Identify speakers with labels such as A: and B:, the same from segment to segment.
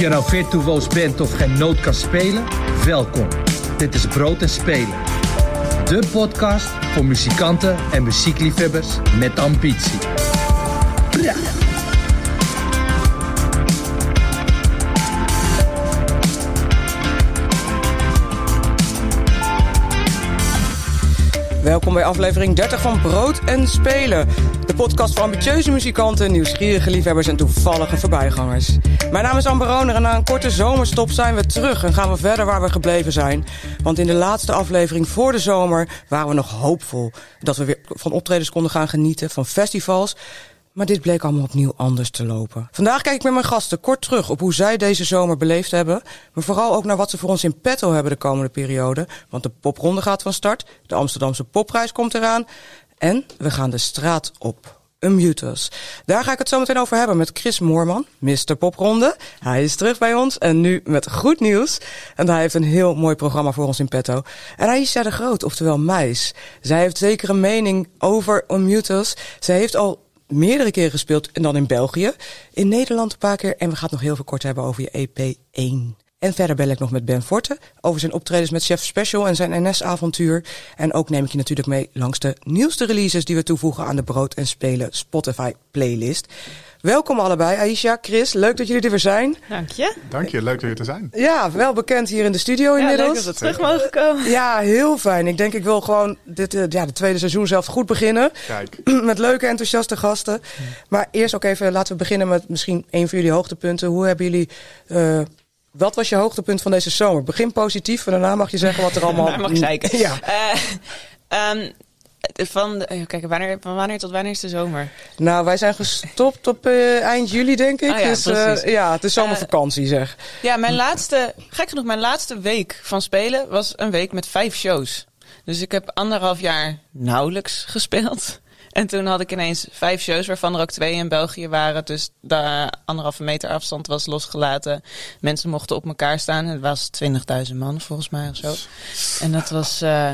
A: je nou virtuoos bent of geen noot kan spelen, welkom. Dit is Brood en Spelen. De podcast voor muzikanten en muziekliefhebbers met ambitie.
B: Welkom bij aflevering 30 van Brood en Spelen. De podcast voor ambitieuze muzikanten, nieuwsgierige liefhebbers en toevallige voorbijgangers. Mijn naam is Amber Roner en na een korte zomerstop zijn we terug en gaan we verder waar we gebleven zijn. Want in de laatste aflevering voor de zomer waren we nog hoopvol dat we weer van optredens konden gaan genieten, van festivals. Maar dit bleek allemaal opnieuw anders te lopen. Vandaag kijk ik met mijn gasten kort terug op hoe zij deze zomer beleefd hebben. Maar vooral ook naar wat ze voor ons in petto hebben de komende periode. Want de popronde gaat van start. De Amsterdamse popprijs komt eraan. En we gaan de straat op. Unmuters. Daar ga ik het zo meteen over hebben met Chris Moorman, Mr. Popronde. Hij is terug bij ons en nu met goed nieuws. En hij heeft een heel mooi programma voor ons in petto. En Aisha de Groot, oftewel Meis. Zij heeft zeker een mening over Unmuters. Zij heeft al meerdere keren gespeeld en dan in België. In Nederland een paar keer. En we gaan het nog heel veel kort hebben over je EP1. En verder bel ik nog met Ben Forte over zijn optredens met Chef Special en zijn NS-avontuur. En ook neem ik je natuurlijk mee langs de nieuwste releases die we toevoegen aan de Brood en Spelen Spotify playlist. Welkom allebei, Aisha, Chris. Leuk dat jullie er weer zijn.
C: Dank je.
D: Dank je, leuk er weer te zijn.
B: Ja, wel bekend hier in de studio
C: Ja,
B: inmiddels.
C: leuk dat we terug mogen komen.
B: Ja, heel fijn. Ik denk ik wil gewoon dit, eh, ja, de tweede seizoen zelf goed beginnen.
D: Kijk,
B: met leuke, enthousiaste gasten. Maar eerst ook even, laten we beginnen met misschien een van jullie hoogtepunten. Hoe hebben jullie... eh, wat was je hoogtepunt van deze zomer? Begin positief en daarna mag je zeggen wat er allemaal...
C: Mag ik zeiken.
B: Ja.
C: Ehm, van, even kijken, wanneer, van wanneer tot wanneer is de zomer?
B: Nou, wij zijn gestopt op eh, eind juli, denk ik.
C: Ah ja,
B: dus eh, ja, het is zomervakantie, zeg.
C: Ja, mijn laatste, gek genoeg, mijn laatste week van spelen was een week met vijf shows. Dus ik heb anderhalf jaar nauwelijks gespeeld. En toen had ik ineens vijf shows, waarvan er ook twee in België waren. Dus de anderhalve meter afstand was losgelaten. Mensen mochten op elkaar staan. Het was 20.000 man volgens mij of zo. En dat was eh,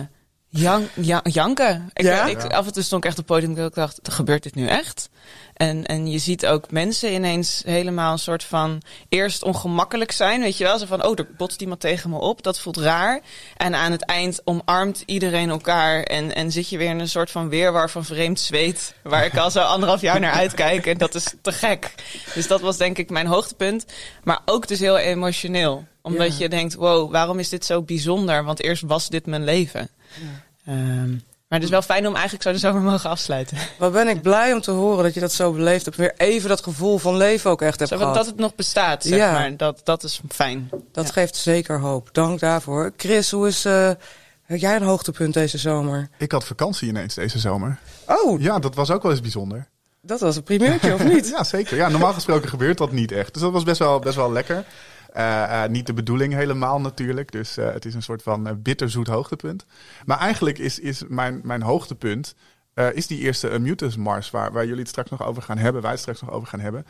C: jan- ja- janken. Ik,
B: Ja?
C: ik, af en toe stond ik echt op het podium en ik dacht, gebeurt dit nu echt? En, en je ziet ook mensen ineens helemaal een soort van eerst ongemakkelijk zijn. Weet je wel, zo van, oh, er botst iemand tegen me op. Dat voelt raar. En aan het eind omarmt iedereen elkaar. En, en zit je weer in een soort van weerwar van vreemd zweet. Waar ik al zo anderhalf jaar naar uitkijk. En dat is te gek. Dus dat was denk ik mijn hoogtepunt. Maar ook dus heel emotioneel. Omdat
B: Ja.
C: je denkt, wow, waarom is dit zo bijzonder? Want eerst was dit mijn leven. Ehm, maar het is wel fijn om eigenlijk zo de zomer mogen afsluiten.
B: Wat ben ik blij om te horen dat je dat zo beleefd hebt. Weer even dat gevoel van leven ook echt hebt
C: Zo,
B: gehad.
C: dat het nog bestaat, zeg
B: Ja.
C: maar. Dat, dat is fijn.
B: Dat
C: Ja.
B: geeft zeker hoop. Dank daarvoor. Chris, hoe is... eh, heb jij een hoogtepunt deze zomer?
D: ik had vakantie ineens deze zomer.
B: Oh,
D: Ja, dat was ook wel eens bijzonder.
B: dat was een primeurtje, of niet?
D: Ja, zeker. Ja, normaal gesproken gebeurt dat niet echt. Dus dat was best wel, best wel lekker. Eh, eh, niet de bedoeling helemaal natuurlijk. Dus eh, het is een soort van bitterzoet hoogtepunt. Maar eigenlijk is, is mijn, mijn hoogtepunt... is die eerste Unmutus Mars, waar, waar jullie het straks nog over gaan hebben, wij het straks nog over gaan hebben.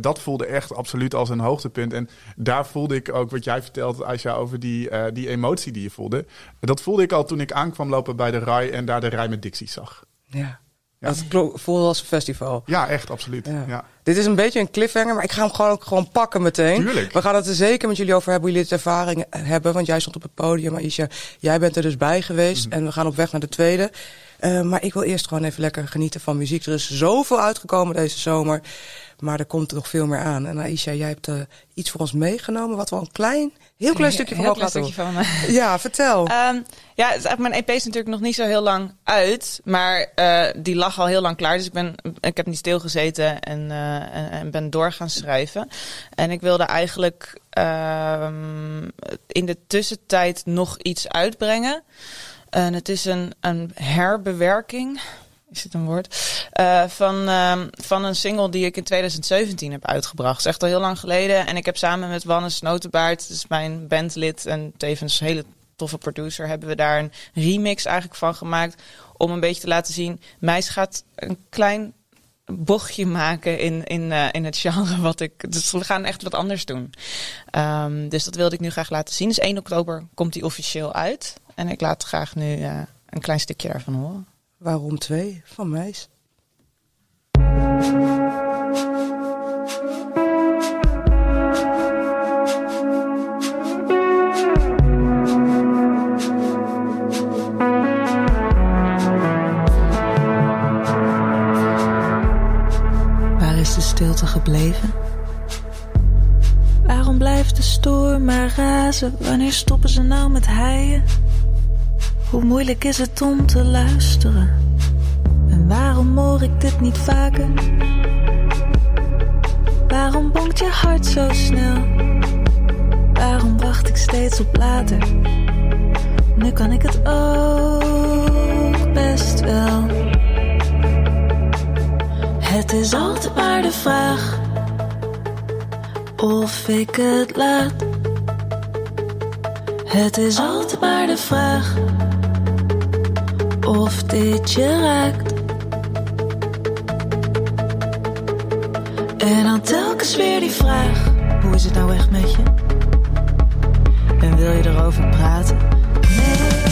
D: Dat voelde echt absoluut als een hoogtepunt. En daar voelde ik ook wat jij vertelt, Aisha, over die, die emotie die je voelde. Dat voelde ik al toen ik aankwam lopen bij de RAI en daar de rij met Dixie zag.
B: Ja.
D: Ja.
B: Dat voelde als een festival.
D: Ja, echt, absoluut.
B: Ja.
D: Ja.
B: Dit is een beetje een cliffhanger, maar ik ga hem gewoon gewoon pakken meteen.
D: Tuurlijk.
B: We gaan het er zeker met jullie over hebben, hoe jullie het ervaring hebben. Want jij stond op het podium, Aisha. Jij bent er dus bij geweest.
D: Mhm.
B: En we gaan op weg naar de tweede. Eh, maar ik wil eerst gewoon even lekker genieten van muziek. Er is zoveel uitgekomen deze zomer. Maar er komt nog veel meer aan. En Aisha, jij hebt eh, iets voor ons meegenomen. Wat we al een klein, heel klein stukje van
C: Heel klein stukje van.
B: Ja, vertel.
C: Ehm, ja, het is eigenlijk, mijn EP is natuurlijk nog niet zo heel lang uit. Maar eh, die lag al heel lang klaar. Dus ik, ben, ik heb niet stilgezeten en, eh, en, en ben door gaan schrijven. En ik wilde eigenlijk ehm, in de tussentijd nog iets uitbrengen. En het is een, een herbewerking. Is het een woord? Eh, van, ehm, van een single die ik in 2017 heb uitgebracht. Dat is echt al heel lang geleden. En ik heb samen met Wannes Notenbaard, dus mijn bandlid en tevens hele toffe producer, hebben we daar een remix eigenlijk van gemaakt. Om een beetje te laten zien, Meis gaat een klein bochtje maken in, in, eh, in het genre wat ik. Dus we gaan echt wat anders doen. Ehm, dus dat wilde ik nu graag laten zien. Dus 1 oktober komt die officieel uit. En ik laat graag nu eh, een klein stukje daarvan horen.
B: Waarom twee? Van meis.
E: de stilte gebleven? Waarom blijft de storm maar razen? Wanneer stoppen ze nou met heien? Hoe moeilijk is het om te luisteren? En waarom hoor ik dit niet vaker? Waarom bonkt je hart zo snel? Waarom wacht ik steeds op later? Nu kan ik het ook best wel. Het is altijd maar de vraag of ik het laat. Het is altijd maar de vraag of dit je raakt. En dan telkens weer die vraag: hoe is het nou echt met je? En wil je erover praten? Nee.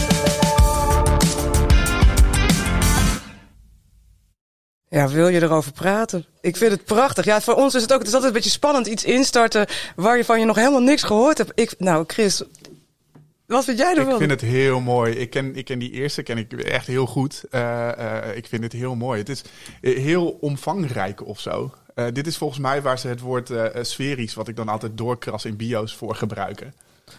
B: Ja, wil je erover praten? Ik vind het prachtig. Ja, voor ons is het ook, het is altijd een beetje spannend iets instarten waar je van je nog helemaal niks gehoord hebt. Ik, nou, Chris, wat vind jij ervan?
D: Ik vind het heel mooi. Ik ken, ik ken die eerste ken ik echt heel goed. Uh, uh, ik vind het heel mooi. Het is heel omvangrijk of zo. Uh, dit is volgens mij waar ze het woord sferisch, wat ik dan altijd doorkras in bio's, voor gebruiken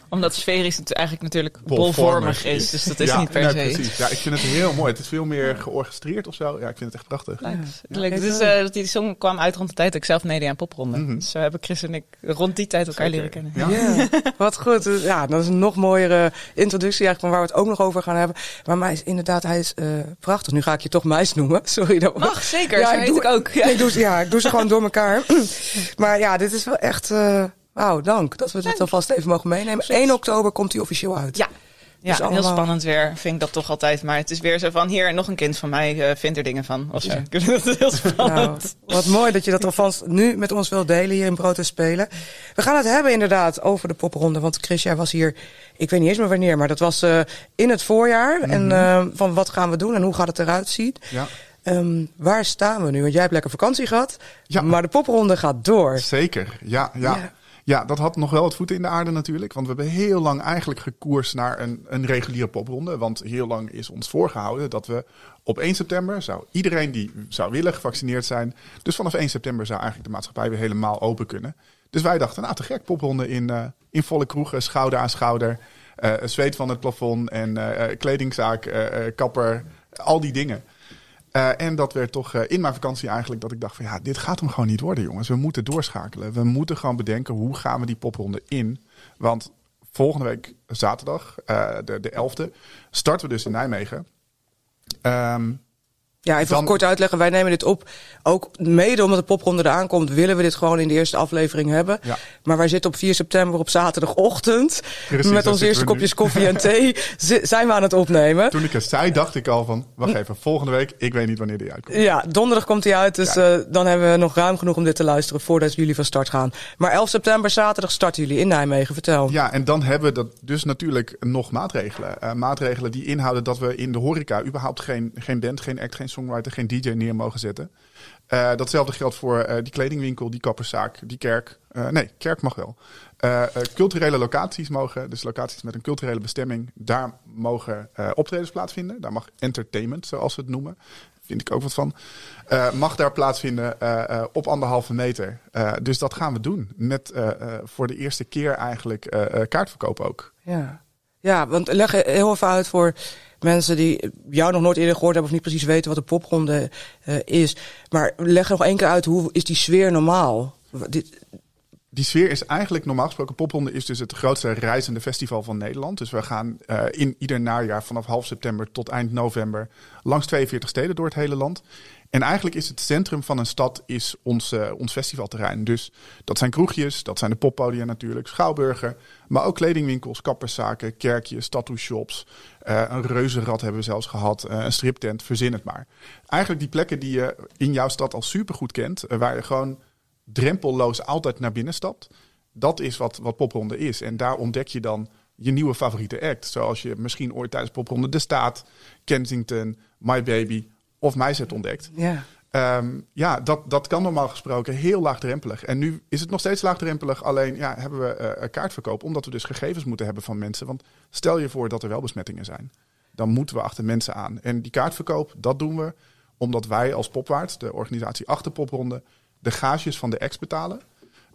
C: omdat sferisch het eigenlijk natuurlijk bolvormig is. Dus dat is
D: ja,
C: niet per
D: ja,
C: se.
D: Precies. Ja, ik vind het heel mooi. Het is veel meer georchestreerd of zo. Ja, ik vind het echt prachtig.
C: Ja, leuk. Dus uh, die song kwam uit rond de tijd dat ik zelf media aan popronde. Mm -hmm. Dus zo hebben Chris en ik rond die tijd elkaar Zeker. leren kennen.
B: Ja. Wat goed. Ja, dat is een nog mooiere introductie eigenlijk van waar we het ook nog over gaan hebben. Maar mij is inderdaad, hij is uh, prachtig. Nu ga ik je toch Meis noemen. Sorry. Dat
C: Mag, zeker. Ja, ik doe ik ook.
B: Ja. Ik doe, ja, ik doe ze gewoon door elkaar. maar ja, dit is wel echt... Uh, Wauw, dank dat we dit alvast even mogen meenemen. 1 oktober komt hij officieel uit.
C: Ja. Ja, dus allemaal... heel spannend weer, vind ik dat toch altijd. Maar het is weer zo van, hier, nog een kind van mij uh, vindt er dingen van. Of ja. dat is heel spannend.
B: Nou, wat mooi dat je dat alvast nu met ons wilt delen hier in Brood en Spelen. We gaan het hebben inderdaad over de popronde. Want Chris, jij was hier, ik weet niet eens meer wanneer, maar dat was uh, in het voorjaar. Mm -hmm. En uh, van wat gaan we doen en hoe gaat het eruit zien.
D: Ja.
B: Um, waar staan we nu? Want jij hebt lekker vakantie gehad, ja. maar de popronde gaat door.
D: Zeker, ja, ja. ja. Ja, dat had nog wel wat voeten in de aarde natuurlijk. Want we hebben heel lang eigenlijk gekoerst naar een, een reguliere popronde. Want heel lang is ons voorgehouden dat we op 1 september zou iedereen die zou willen gevaccineerd zijn. Dus vanaf 1 september zou eigenlijk de maatschappij weer helemaal open kunnen. Dus wij dachten, nou te gek, popronde in, uh, in volle kroegen, schouder aan schouder. Uh, zweet van het plafond en uh, kledingzaak, kapper, al die dingen. Uh, en dat werd toch uh, in mijn vakantie eigenlijk dat ik dacht van ja, dit gaat hem gewoon niet worden jongens. We moeten doorschakelen. We moeten gewoon bedenken hoe gaan we die popronde in. Want volgende week zaterdag, uh, de, de 11e, starten we dus in Nijmegen. Um,
B: ja, even dan... kort uitleggen. Wij nemen dit op. Ook mede omdat de popronde eraan komt, willen we dit gewoon in de eerste aflevering hebben.
D: Ja.
B: Maar wij zitten op 4 september op zaterdagochtend. Precies, met onze eerste kopjes koffie en thee. zijn we aan het opnemen.
D: Toen ik het zei, dacht ik al van, wacht even, volgende week, ik weet niet wanneer die uitkomt.
B: Ja, donderdag komt hij uit. Dus ja. uh, dan hebben we nog ruim genoeg om dit te luisteren voordat jullie van start gaan. Maar 11 september, zaterdag, starten jullie in Nijmegen. Vertel.
D: Ja, en dan hebben we dat dus natuurlijk nog maatregelen. Uh, maatregelen die inhouden dat we in de horeca überhaupt geen, geen band, geen act, geen songwriter, geen DJ neer mogen zetten. Uh, datzelfde geldt voor uh, die kledingwinkel, die kapperszaak, die kerk. Uh, nee, kerk mag wel. culturele locaties mogen, dus locaties met een culturele bestemming, daar mogen optredens plaatsvinden. Daar mag entertainment, zoals we het noemen, vind ik ook wat van, mag daar plaatsvinden op anderhalve meter. dus dat gaan we doen. Met voor de eerste keer eigenlijk kaartverkoop ook.
B: Ja. ja, want leg heel even uit voor mensen die jou nog nooit eerder gehoord hebben of niet precies weten wat de popronde uh, is. Maar leg nog één keer uit, hoe is die sfeer normaal? Dit...
D: Die sfeer is eigenlijk normaal gesproken. Popronde is dus het grootste reizende festival van Nederland. Dus we gaan uh, in ieder najaar vanaf half september tot eind november langs 42 steden door het hele land. En eigenlijk is het centrum van een stad is ons, uh, ons festivalterrein. Dus dat zijn kroegjes, dat zijn de poppodia natuurlijk, schouwburgen. Maar ook kledingwinkels, kapperszaken, kerkjes, tattoo shops. Uh, een reuzenrad hebben we zelfs gehad, uh, een striptent, verzin het maar. Eigenlijk die plekken die je in jouw stad al supergoed kent. waar je gewoon drempelloos altijd naar binnen stapt. Dat is wat, wat popronde is. En daar ontdek je dan je nieuwe favoriete act. Zoals je misschien ooit tijdens popronde De Staat, Kensington, My Baby of Meizet ontdekt.
B: Ja.
D: Um, ja, dat, dat kan normaal gesproken heel laagdrempelig. En nu is het nog steeds laagdrempelig. Alleen ja, hebben we uh, kaartverkoop, omdat we dus gegevens moeten hebben van mensen. Want stel je voor dat er wel besmettingen zijn. Dan moeten we achter mensen aan. En die kaartverkoop, dat doen we omdat wij als Popwaard, de organisatie achter Popronde, de gages van de ex betalen.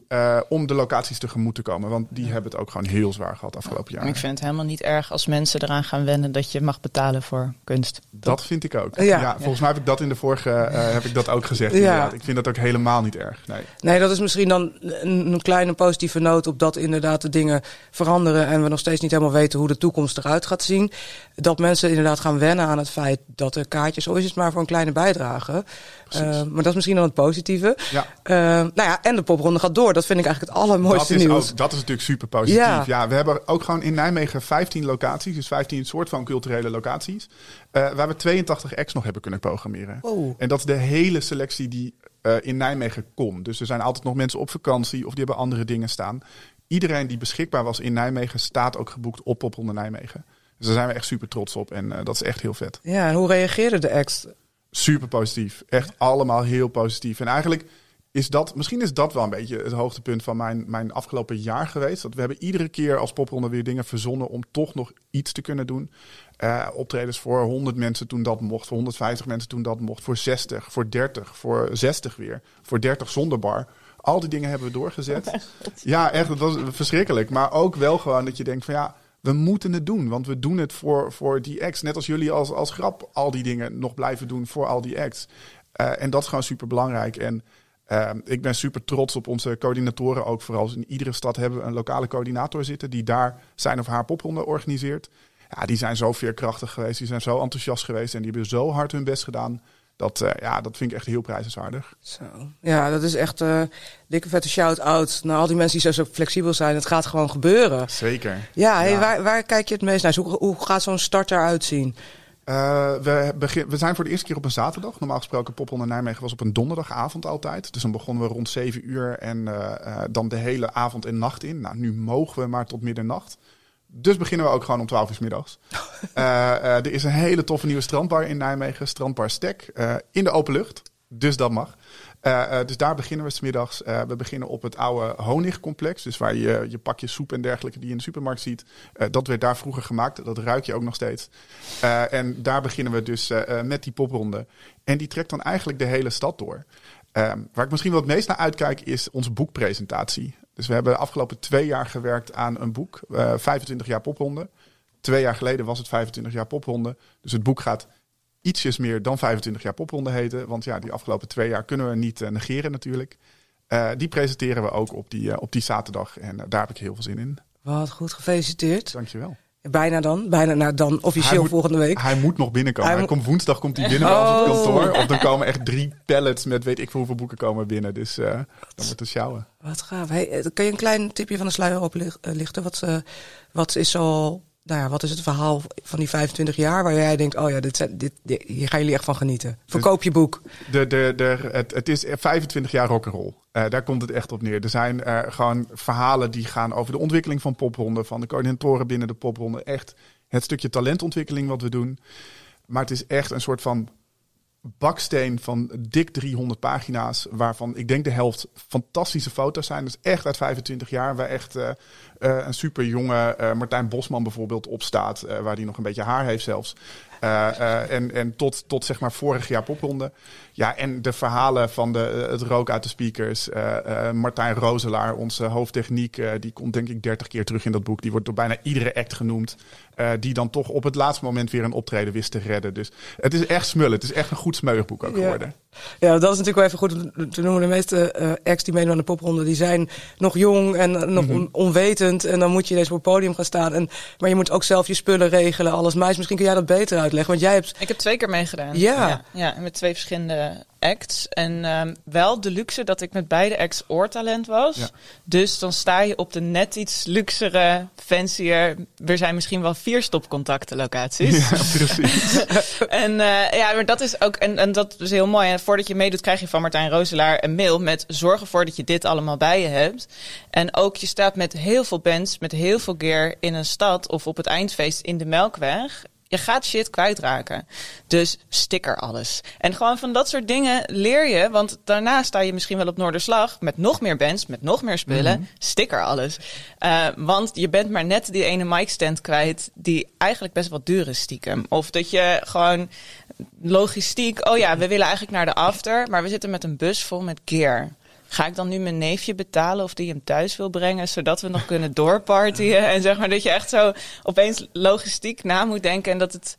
D: Eh, om de locaties tegemoet te komen. Want die hebben het ook gewoon heel zwaar gehad afgelopen jaar.
C: Maar ik vind het helemaal niet erg als mensen eraan gaan wennen dat je mag betalen voor kunst.
D: Dat vind ik ook.
B: Ja.
D: Ja. volgens mij heb ik dat in de vorige eh, heb ik dat ook gezegd.
B: Ja.
D: inderdaad. Ik vind dat ook helemaal niet erg. Nee.
B: Nee, dat is misschien dan een, een kleine positieve noot op dat inderdaad de dingen veranderen en we nog steeds niet helemaal weten hoe de toekomst eruit gaat zien. Dat mensen inderdaad gaan wennen aan het feit dat er kaartjes, zo is het maar voor een kleine bijdrage. Eh, maar dat is misschien dan het positieve.
D: Ja.
B: Eh, nou ja, en de popronde gaat door. Dat vind ik eigenlijk het allermooiste
D: dat is
B: nieuws.
D: Ook, dat is natuurlijk super positief.
B: Ja.
D: Ja. we hebben ook gewoon in Nijmegen 15 locaties, dus 15 soort van culturele locaties, eh, waar we 82 acts nog hebben kunnen programmeren.
B: Oh.
D: En dat is de hele selectie die in Nijmegen komt. Dus er zijn altijd nog mensen op vakantie of die hebben andere dingen staan. Iedereen die beschikbaar was in Nijmegen staat ook geboekt op Popronde Nijmegen. Dus daar zijn we echt super trots op en dat is echt heel vet.
B: Ja, en hoe reageerden de acts?
D: Super positief. Echt allemaal heel positief. En eigenlijk is dat, misschien is dat wel een beetje het hoogtepunt van mijn, mijn afgelopen jaar geweest. Dat we hebben iedere keer als popronde weer dingen verzonnen om toch nog iets te kunnen doen. Eh, optredens voor 100 mensen toen dat mocht, voor 150 mensen toen dat mocht, voor 60, voor 30, voor 60 weer, voor 30 zonder bar. Al die dingen hebben we doorgezet. Ja, echt, dat was verschrikkelijk. Maar ook wel gewoon dat je denkt van ja, we moeten het doen. Want we doen het voor, voor die acts. Net als jullie als, als grap al die dingen nog blijven doen voor al die acts. Eh, en dat is gewoon super belangrijk. En eh, ik ben super trots op onze coördinatoren ook. Vooral in iedere stad hebben we een lokale coördinator zitten die daar zijn of haar popronde organiseert. Ja, die zijn zo veerkrachtig geweest, die zijn zo enthousiast geweest en die hebben zo hard hun best gedaan. Dat, eh, ja, dat vind ik echt heel prijzenswaardig.
B: Zo. Ja, dat is echt eh dikke vette shout-out naar al die mensen die zo, zo flexibel zijn. Het gaat gewoon gebeuren.
D: Zeker.
B: Ja, hey,
D: Ja.
B: Waar, waar kijk je het meest naar? Dus Hoe, hoe gaat zo'n start eruit zien?
D: Eh, we, begin, we zijn voor de eerste keer op een zaterdag. Normaal gesproken Popronde Nijmegen was op een donderdagavond altijd. Dus dan begonnen we rond 7 uur en dan de hele avond en nacht in. Nou, nu mogen we maar tot middernacht. Dus beginnen we ook gewoon om 12 uur 's middags. Eh, eh, er is een hele toffe nieuwe strandbar in Nijmegen, Strandbar Stek, eh, in de open lucht. Dus dat mag. Dus daar beginnen we 's middags. Eh, we beginnen op het oude honigcomplex. Dus waar je je pakjes soep en dergelijke die je in de supermarkt ziet. dat werd daar vroeger gemaakt. Dat ruik je ook nog steeds. En daar beginnen we dus met die popronde. En die trekt dan eigenlijk de hele stad door. Ehm, waar ik misschien wel het meest naar uitkijk is onze boekpresentatie. Dus we hebben de afgelopen twee jaar gewerkt aan een boek. eh 25 jaar popronde. Twee jaar geleden was het 25 jaar popronde. Dus het boek gaat ietsjes meer dan 25 jaar popronde heten. Want ja, die afgelopen twee jaar kunnen we niet eh, negeren natuurlijk. Eh, die presenteren we ook op die, op die zaterdag. En daar heb ik heel veel zin in.
B: Wat goed, gefeliciteerd.
D: Dankjewel.
B: Bijna dan, bijna nou, dan officieel
D: moet-
B: volgende week.
D: Hij moet nog binnenkomen.
B: Hij
D: komt woensdag komt hij binnen bij ons op
B: Oh.
D: kantoor. Of dan komen echt drie pallets met weet ik veel hoeveel boeken komen binnen. Dus eh, dan wordt het sjouwen.
B: Wat gaaf. Hey, eh, kan je een klein tipje van de sluier oplichten? Wat, eh, wat is zo, nou ja, wat is het verhaal van die 25 jaar waar jij denkt, oh ja, dit, zijn- dit, dit- hier gaan jullie echt van genieten. Verkoop je boek.
D: De, de, de, het, het is 25 jaar rock'n'roll. Eh daar komt het echt op neer. Er zijn eh, gewoon verhalen die gaan over de ontwikkeling van popronde, van de coördinatoren binnen de popronde. Echt het stukje talentontwikkeling wat we doen. Maar het is echt een soort van baksteen van dik 300 pagina's, waarvan ik denk de helft fantastische foto's zijn. Dus echt uit 25 jaar, waar echt eh, eh, een super jonge eh, Martijn Bosman bijvoorbeeld op staat, waar die nog een beetje haar heeft zelfs. Eh, eh, en en tot, tot zeg maar vorig jaar popronde. Ja, en de verhalen van de, eh, het rook uit de speakers. Martijn Rozelaar, onze hoofdtechniek, die komt denk ik 30 keer terug in dat boek. Die wordt door bijna iedere act genoemd. die dan toch op het laatste moment weer een optreden wist te redden. Dus het is echt smullen. Het is echt een goed smeuigboek ook geworden.
B: Ja, dat is natuurlijk wel even goed om te noemen. De meeste eh acts die meedoen aan de popronde, die zijn nog jong en eh, nog
D: Mhm.
B: on- onwetend. En dan moet je ineens op het podium gaan staan. En, maar je moet ook zelf je spullen regelen, alles. Maar misschien kun jij dat beter uitleggen, want jij hebt...
C: Ik heb twee keer meegedaan.
B: Ja.
C: ja. ja, met twee verschillende acts. En ehm, wel de luxe dat ik met beide acts oortalent was.
D: Ja.
C: Dus dan sta je op de net iets luxere, fancier... Er zijn misschien wel vier stopcontacten locaties.
D: Ja, precies.
C: En eh, ja, maar dat is ook, en, en dat is heel mooi. En voordat je meedoet, krijg je van Martijn Roselaar een mail met zorg ervoor dat je dit allemaal bij je hebt. En ook je staat met heel veel bands, met heel veel gear in een stad of op het eindfeest in de Melkweg. Je gaat shit kwijtraken. Dus sticker alles. En gewoon van dat soort dingen leer je. Want daarna sta je misschien wel op Noorderslag met nog meer bands, met nog meer spullen.
B: Mhm.
C: Sticker alles. Uh, want je bent maar net die ene mic stand kwijt die eigenlijk best wel duur is stiekem. Of dat je gewoon logistiek. Oh ja, we willen eigenlijk naar de after, maar we zitten met een bus vol met gear. Ga ik dan nu mijn neefje betalen of die hem thuis wil brengen, zodat we nog kunnen doorpartyen? En zeg maar dat je echt zo opeens logistiek na moet denken en dat het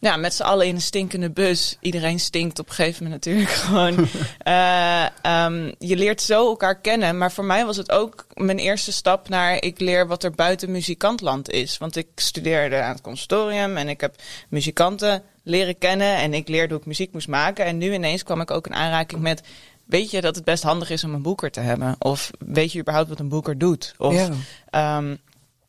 C: ja, met z'n allen in een stinkende bus. Iedereen stinkt op een gegeven moment natuurlijk gewoon. uh, um, je leert zo elkaar kennen. Maar voor mij was het ook mijn eerste stap naar ik leer wat er buiten muzikantland is. Want ik studeerde aan het conservatorium en ik heb muzikanten leren kennen. En ik leerde hoe ik muziek moest maken. En nu ineens kwam ik ook in aanraking met weet je dat het best handig is om een boeker te hebben? Of weet je überhaupt wat een boeker doet? Of, ja. um,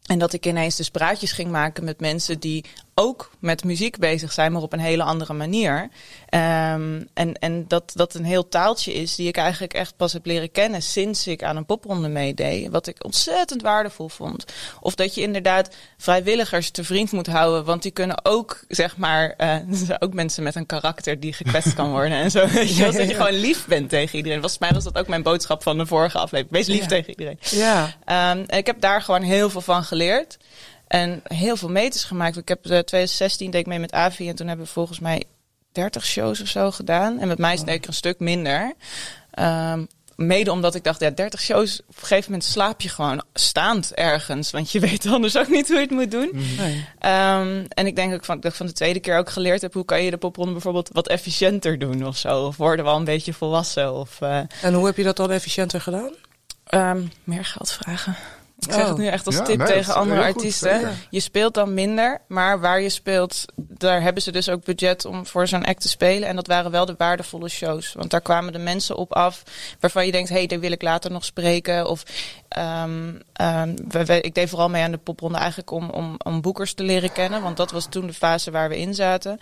C: en dat ik ineens dus praatjes ging maken met mensen die ook met muziek bezig zijn, maar op een hele andere manier. Um, en en dat dat een heel taaltje is die ik eigenlijk echt pas heb leren kennen sinds ik aan een popronde meedeed. Wat ik ontzettend waardevol vond. Of dat je inderdaad vrijwilligers te vriend moet houden, want die kunnen ook, zeg maar, uh, ook mensen met een karakter die gekwetst kan worden en zo. Weet je, dat je gewoon lief bent tegen iedereen. Volgens mij was dat ook mijn boodschap van de vorige aflevering. Wees lief
B: Ja.
C: tegen iedereen.
B: Ja.
C: Um, en ik heb daar gewoon heel veel van geleerd. En heel veel meters gemaakt. Ik heb uh, 2016 deed ik mee met Avi. En toen hebben we volgens mij 30 shows of zo gedaan. En met mij deed ik er een stuk minder. Um, mede omdat ik dacht, ja, 30 shows. Op een gegeven moment slaap je gewoon staand ergens. Want je weet anders ook niet hoe je het moet doen.
B: Nee.
C: Um, en ik denk ook van, dat ik van de tweede keer ook geleerd heb. Hoe kan je de popronde bijvoorbeeld wat efficiënter doen of zo. Of worden we al een beetje volwassen. Of, uh,
B: En hoe heb je dat dan efficiënter gedaan?
C: um, meer geld vragen. Ik zeg
B: Oh.
C: het nu echt als
D: Ja,
C: tip
D: nee,
C: tegen andere
D: goed,
C: artiesten. je speelt dan minder, maar waar je speelt, daar hebben ze dus ook budget om voor zo'n act te spelen. En dat waren wel de waardevolle shows. Want daar kwamen de mensen op af waarvan je denkt, hé, hey, daar wil ik later nog spreken. Of we, we, ik deed vooral mee aan de popronde eigenlijk om, om, om boekers te leren kennen. Want dat was toen de fase waar we in zaten.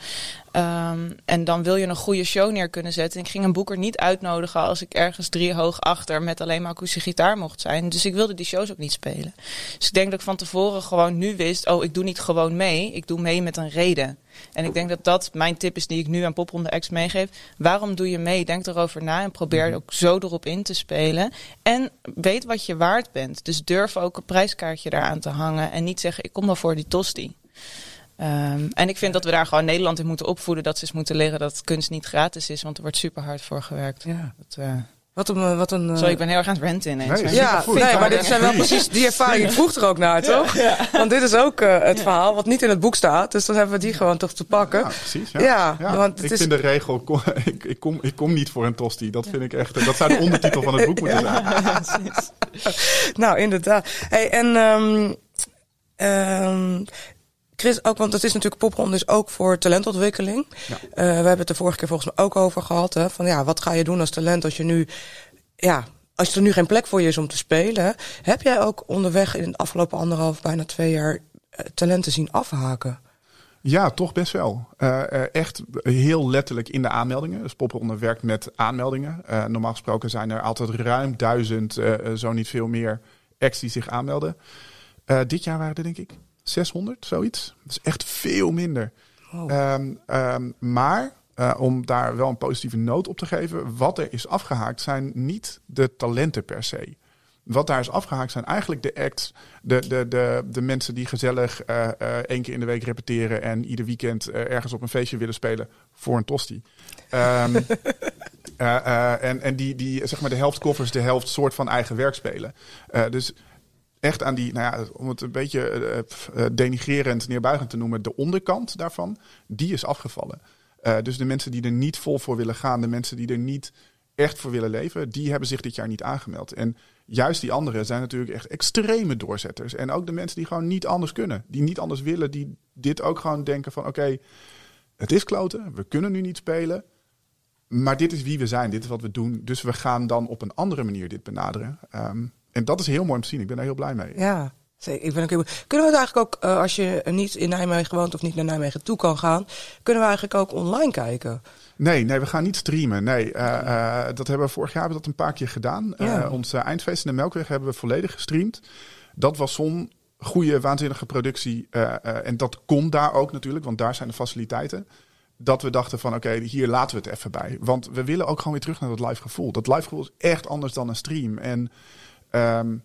C: Um, en dan wil je een goede show neer kunnen zetten. En ik ging een boeker niet uitnodigen als ik ergens drie hoog achter met alleen maar akoestische gitaar mocht zijn. Dus ik wilde die shows ook niet spelen. Dus ik denk dat ik van tevoren gewoon nu wist, oh, ik doe niet gewoon mee. Ik doe mee met een reden. En ik denk dat dat mijn tip is die ik nu aan Popronde X meegeef. Waarom doe je mee? Denk erover na en probeer ook zo erop in te spelen. En weet wat je waard bent. Dus durf ook een prijskaartje daaraan te hangen. En niet zeggen, ik kom wel voor die tosti. Um, en ik vind dat we daar gewoon Nederland in moeten opvoeden. Dat ze eens moeten leren dat kunst niet gratis is. Want er wordt super hard voor gewerkt.
B: Ja.
C: Dat, uh,
B: Wat een... Wat een
C: Sorry, ik ben heel erg aan het renten ineens.
D: Nee,
B: ja, nee, maar dit zijn wel precies die ervaring. Ik vroeg er ook naar, toch? Want dit is ook uh, het verhaal wat niet in het boek staat. Dus dan hebben we die gewoon toch te pakken.
D: Ja, precies. Ja.
B: Ja, want het
D: ik
B: is-
D: vind de regel, kom- ik, ik, kom, ik kom niet voor een tosti. Dat vind ik echt, dat zou de ondertitel van het boek moeten zijn.
B: Nou, inderdaad. Hey, en um, um, Chris, ook, want het is natuurlijk popronde is ook voor talentontwikkeling.
D: Ja.
B: Uh, we hebben het de vorige keer volgens mij ook over gehad. Hè, van ja, wat ga je doen als talent als je nu, ja, als er nu geen plek voor je is om te spelen. Heb jij ook onderweg in de afgelopen anderhalf, bijna twee jaar uh, talenten zien afhaken?
D: Ja, toch best wel. Uh, uh, echt heel letterlijk in de aanmeldingen. Dus Popronde werkt met aanmeldingen. Uh, normaal gesproken zijn er altijd ruim duizend, zo niet veel meer, acts die zich aanmelden. dit jaar waren er denk ik 600, zoiets. Dat is echt veel minder.
B: Oh.
D: Um, um, maar uh, om daar wel een positieve noot op te geven, wat er is afgehaakt zijn niet de talenten per se. Wat daar is afgehaakt zijn eigenlijk de acts, de, de, de, de mensen die gezellig uh, uh, één keer in de week repeteren en ieder weekend ergens op een feestje willen spelen voor een tosti. Um, en, en die, die zeg maar de helft covers, de helft soort van eigen werk spelen. dus echt aan die, nou ja, om het een beetje uh, denigrerend, neerbuigend te noemen, de onderkant daarvan, die is afgevallen. Dus de mensen die er niet vol voor willen gaan, de mensen die er niet echt voor willen leven, die hebben zich dit jaar niet aangemeld. En juist die anderen zijn natuurlijk echt extreme doorzetters. En ook de mensen die gewoon niet anders kunnen, die niet anders willen, die dit ook gewoon denken van oké, het is kloten, we kunnen nu niet spelen. Maar dit is wie we zijn, dit is wat we doen. Dus we gaan dan op een andere manier dit benaderen. Um, en dat is heel mooi om te zien. Ik ben daar heel blij mee.
B: Ja, ik ben ook heel... Kunnen we het eigenlijk ook, uh, als je niet in Nijmegen woont of niet naar Nijmegen toe kan gaan, kunnen we eigenlijk ook online kijken?
D: Nee, nee, we gaan niet streamen. Nee, uh, uh, dat hebben we vorig jaar hebben we dat een paar keer gedaan.
B: Ja.
D: onze eindfeest in de Melkweg hebben we volledig gestreamd. Dat was zo'n goede, waanzinnige productie. eh, eh, en dat kon daar ook natuurlijk, want daar zijn de faciliteiten. Dat we dachten van oké, hier laten we het even bij. Want we willen ook gewoon weer terug naar dat live gevoel. Dat live gevoel is echt anders dan een stream. En ehm,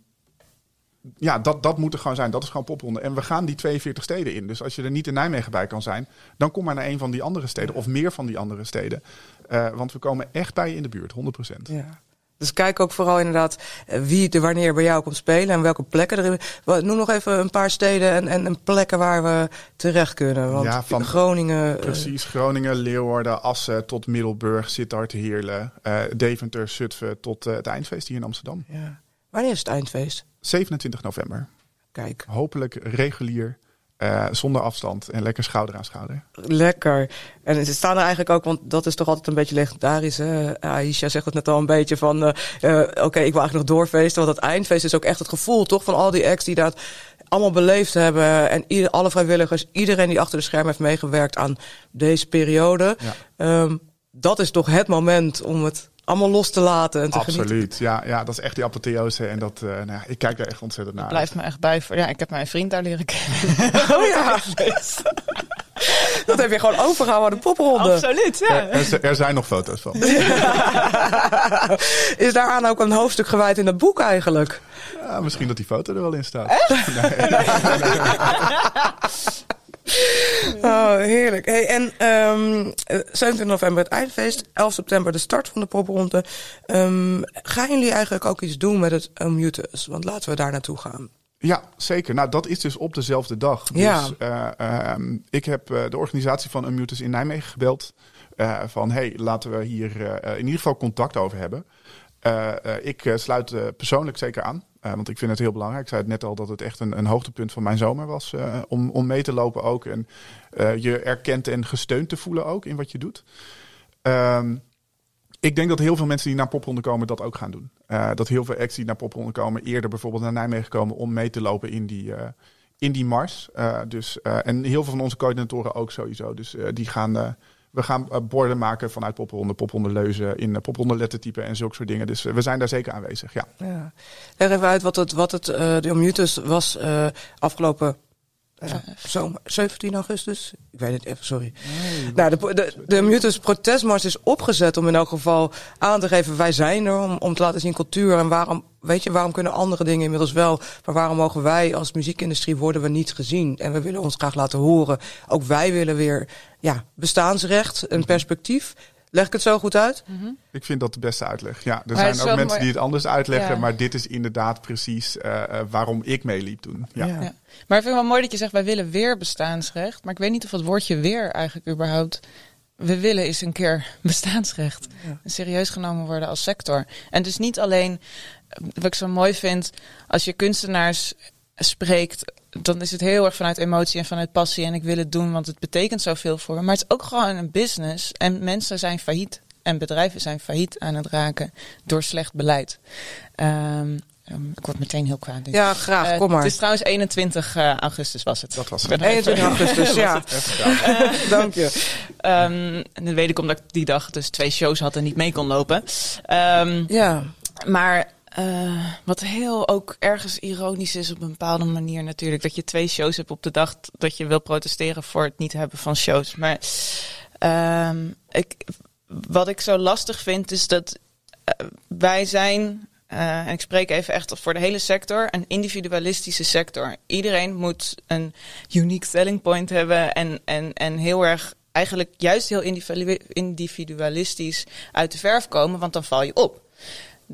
D: ja, dat, dat moet er gewoon zijn. Dat is gewoon popronde. En we gaan die 42 steden in. Dus als je er niet in Nijmegen bij kan zijn, dan kom maar naar een van die andere steden. Of meer van die andere steden. Eh, want we komen echt bij je in de buurt, 100%.
B: Ja. Dus kijk ook vooral inderdaad eh, wie er wanneer bij jou komt spelen en welke plekken er. Noem nog even een paar steden en, en, en plekken waar we terecht kunnen. Want
D: Ja, van-
B: Groningen. eh,
D: Precies, Groningen, Leeuwarden, Assen tot Middelburg, Sittard, Heerlen, eh, Deventer, Zutphen tot het eindfeest hier in Amsterdam.
B: ja. Wanneer is het eindfeest?
D: 27 november.
B: Kijk,
D: Hopelijk regulier, eh, zonder afstand en lekker schouder aan schouder.
B: lekker. En ze staan er eigenlijk ook, want dat is toch altijd een beetje legendarisch. Hè? Aisha zegt het net al een beetje van, eh, eh, oké, ik wil eigenlijk nog doorfeesten. Want het eindfeest is ook echt het gevoel, toch, van al die acts die dat allemaal beleefd hebben. En ieder, alle vrijwilligers, iedereen die achter de schermen heeft meegewerkt aan deze periode.
D: Ja.
B: Ehm, dat is toch het moment om het allemaal los te laten en te genieten.
D: Absoluut, ja, ja, dat is echt die apotheose. En dat, eh, nou, ja, ik kijk daar echt ontzettend naar.
C: Blijft me echt bij. Voor, ja, ik heb mijn vriend daar leren kennen.
B: Oh ja, dat heb je gewoon overgehouden aan de popronde.
C: Absoluut, ja.
D: Er, er er zijn nog foto's van.
B: Is daaraan ook een hoofdstuk gewijd in het boek eigenlijk?
D: Ja, misschien dat die foto er wel in staat.
B: Oh, heerlijk. Hey, en 27 november het eindfeest, 11 september de start van de popronde. Ehm, gaan jullie eigenlijk ook iets doen met het Unmutus? Want laten we daar naartoe gaan.
D: Ja, zeker. Nou, dat is dus op dezelfde dag.
B: Ja.
D: Dus eh, ehm, ik heb eh, de organisatie van Unmutus in Nijmegen gebeld. eh, van, hey, laten we hier in ieder geval contact over hebben. Ik sluit persoonlijk zeker aan. Eh, want ik vind het heel belangrijk. Ik zei het net al dat het echt een, een hoogtepunt van mijn zomer was. eh, om, om mee te lopen ook. En eh, je erkend en gesteund te voelen ook in wat je doet. Ehm, ik denk dat heel veel mensen die naar popronde komen dat ook gaan doen. Dat heel veel acts die naar popronde komen eerder bijvoorbeeld naar Nijmegen komen om mee te lopen in die, in die mars. Dus, en heel veel van onze coördinatoren ook sowieso. Dus die gaan, we gaan eh, borden maken vanuit popronde, popronde leuzen in uh, popronde lettertype en zulke soort dingen. Dus eh, we zijn daar zeker aanwezig, ja.
B: Ja. Leg even uit wat het, wat het eh, de Unmutus was eh, afgelopen eh, zomer, 17 augustus. Ik weet het even, sorry. nou, de, de, de Unmutus protestmars is opgezet om in elk geval aan te geven, wij zijn er, om, om te laten zien cultuur. En waarom, weet je, waarom kunnen andere dingen inmiddels wel, maar waarom mogen wij als muziekindustrie worden we niet gezien? En we willen ons graag laten horen. Ook wij willen weer, ja, bestaansrecht, een perspectief. Leg ik het zo goed uit?
D: Ik vind dat de beste uitleg. Ja, er
C: Maar
D: zijn
C: is
D: ook mensen
C: mooi-
D: die het anders uitleggen,
C: Ja.
D: maar dit is inderdaad precies eh, eh, waarom ik meeliep toen. Ja.
B: Ja.
C: Ja. Maar ik vind het wel mooi dat je zegt, wij willen weer bestaansrecht. Maar ik weet niet of het woordje weer eigenlijk überhaupt... We willen eens een keer bestaansrecht. Serieus genomen worden als sector. En dus niet alleen, eh, wat ik zo mooi vind... als je kunstenaars spreekt... dan is het heel erg vanuit emotie en vanuit passie. En ik wil het doen, want het betekent zoveel voor me. Maar het is ook gewoon een business. En mensen zijn failliet. En bedrijven zijn failliet aan het raken door slecht beleid. Ehm, ehm, ik word meteen heel kwaad.
B: Ja, graag,
C: Eh,
B: kom maar.
C: Het is trouwens 21 eh, augustus was het.
D: Dat was het.
C: ben er even-
B: 21 augustus, ja.
D: Koud.
B: Dank je.
C: Ehm, en dat weet ik omdat ik die dag dus twee shows had en niet mee kon lopen. Ehm,
B: Ja.
C: maar eh, wat heel ook ergens ironisch is op een bepaalde manier natuurlijk. Dat je twee shows hebt op de dag dat je wil protesteren voor het niet hebben van shows. Maar ehm, ik, wat ik zo lastig vind is dat eh, wij zijn... eh, en ik spreek even echt voor de hele sector, een individualistische sector. Iedereen moet een unique selling point hebben en, en, en heel erg, eigenlijk juist heel individu- individualistisch uit de verf komen, want dan val je op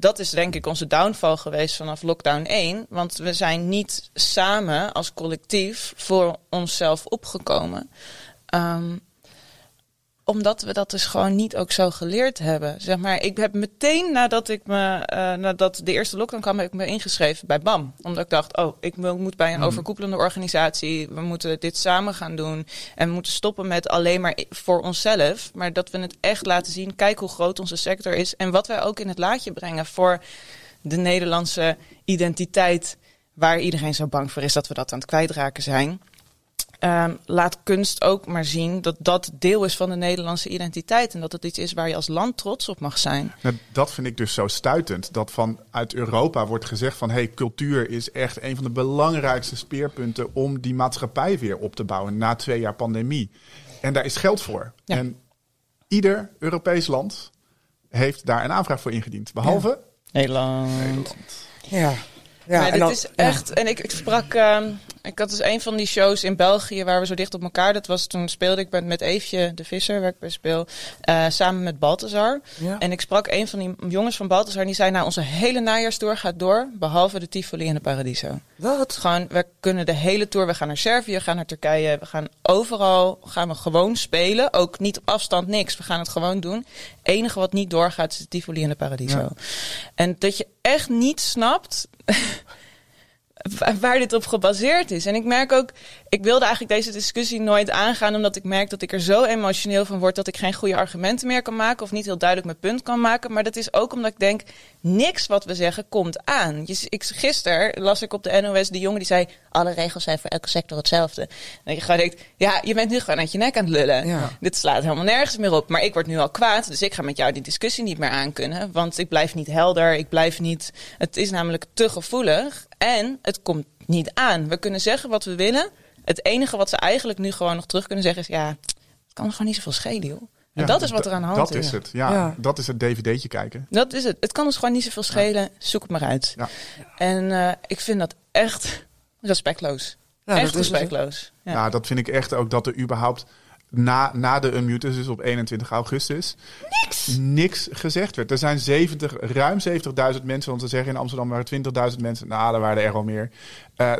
C: dat is denk ik onze downfall geweest vanaf lockdown 1. Want we zijn niet samen als collectief voor onszelf opgekomen. Ehm, omdat we dat dus gewoon niet ook zo geleerd hebben. Zeg maar, ik heb meteen nadat ik me, eh, nadat de eerste lockdown kwam, heb ik me ingeschreven bij BAM. Omdat ik dacht, oh, ik moet bij een overkoepelende organisatie. We moeten dit samen gaan doen. En we moeten stoppen met alleen maar voor onszelf. Maar dat we het echt laten zien. Kijk hoe groot onze sector is. En wat wij ook in het laadje brengen voor de Nederlandse identiteit. Waar iedereen zo bang voor is dat we dat aan het kwijtraken zijn. Ehm, laat kunst ook maar zien dat dat deel is van de Nederlandse identiteit. En dat het iets is waar je als land trots op mag zijn.
D: Nou, dat vind ik dus zo stuitend. Dat vanuit Europa wordt gezegd van hey, cultuur is echt een van de belangrijkste speerpunten om die maatschappij weer op te bouwen na twee jaar pandemie. En daar is geld voor.
C: Ja.
D: En ieder Europees land heeft daar een aanvraag voor ingediend. Behalve
C: Nederland.
D: Nederland.
B: Ja. Ja,
C: maar
B: en
C: dit
B: dan-
C: is
B: ja.
C: echt. En ik, ik sprak. ehm, ik had dus een van die shows in België waar we zo dicht op elkaar. Dat was toen speelde ik met, Eefje de Visser, waar ik bij speel. eh, samen met Balthazar.
B: Ja.
C: En ik sprak een van die jongens van Balthazar. En die zei: Nou, onze hele najaarstour gaat door. Behalve de Tivoli en de Paradiso.
B: Wat?
C: Gewoon, we kunnen de hele tour. We gaan naar Servië, we gaan naar Turkije. We gaan overal gaan we gewoon spelen. Ook niet op afstand, niks. We gaan het gewoon doen. enige wat niet doorgaat is de Tivoli en de Paradiso.
D: Ja.
C: En dat je echt niet snapt waar dit op gebaseerd is. En ik merk ook, ik wilde eigenlijk deze discussie nooit aangaan, omdat ik merk dat ik er zo emotioneel van word dat ik geen goede argumenten meer kan maken of niet heel duidelijk mijn punt kan maken. Maar dat is ook omdat ik denk, niks wat we zeggen komt aan. Je, ik, gisteren las ik op de NOS die jongen die zei, alle regels zijn voor elke sector hetzelfde. En dat je gewoon denkt, ja, je bent nu gewoon uit je nek aan het lullen.
B: Ja.
C: Dit slaat helemaal nergens meer op. Maar ik word nu al kwaad, dus ik ga met jou die discussie niet meer aankunnen. Want ik blijf niet helder, ik blijf niet... Het is namelijk te gevoelig en het komt niet aan. We kunnen zeggen wat we willen. Het enige wat ze eigenlijk nu gewoon nog terug kunnen zeggen is... ja, het kan gewoon niet zoveel schelen, joh. En
D: Ja,
C: dat is wat er aan de hand
D: Dat
C: is.
D: is het, ja.
B: Ja.
D: Dat is het dvd'tje kijken.
C: Dat is het. Het kan ons gewoon niet zoveel schelen. Zoek het maar uit.
D: Ja.
C: En eh, ik vind dat echt respectloos.
B: Ja,
C: echt
B: dat
C: respectloos. Ja.
D: Ja. dat vind ik echt ook dat er überhaupt na, na de Unmute, dus op 21 augustus, niks. gezegd werd. Er zijn 70, ruim 70.000 mensen, want ze zeggen in Amsterdam waren 20.000 mensen, nou, er waren er wel meer. Eh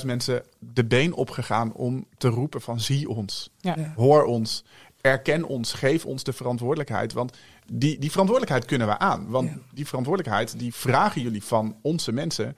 D: 70.000 mensen de been opgegaan om te roepen van zie ons.
C: Ja.
D: hoor ons, erken ons, geef ons de verantwoordelijkheid. Want die, die verantwoordelijkheid kunnen we aan. Want
B: Ja.
D: die verantwoordelijkheid, die vragen jullie van onze mensen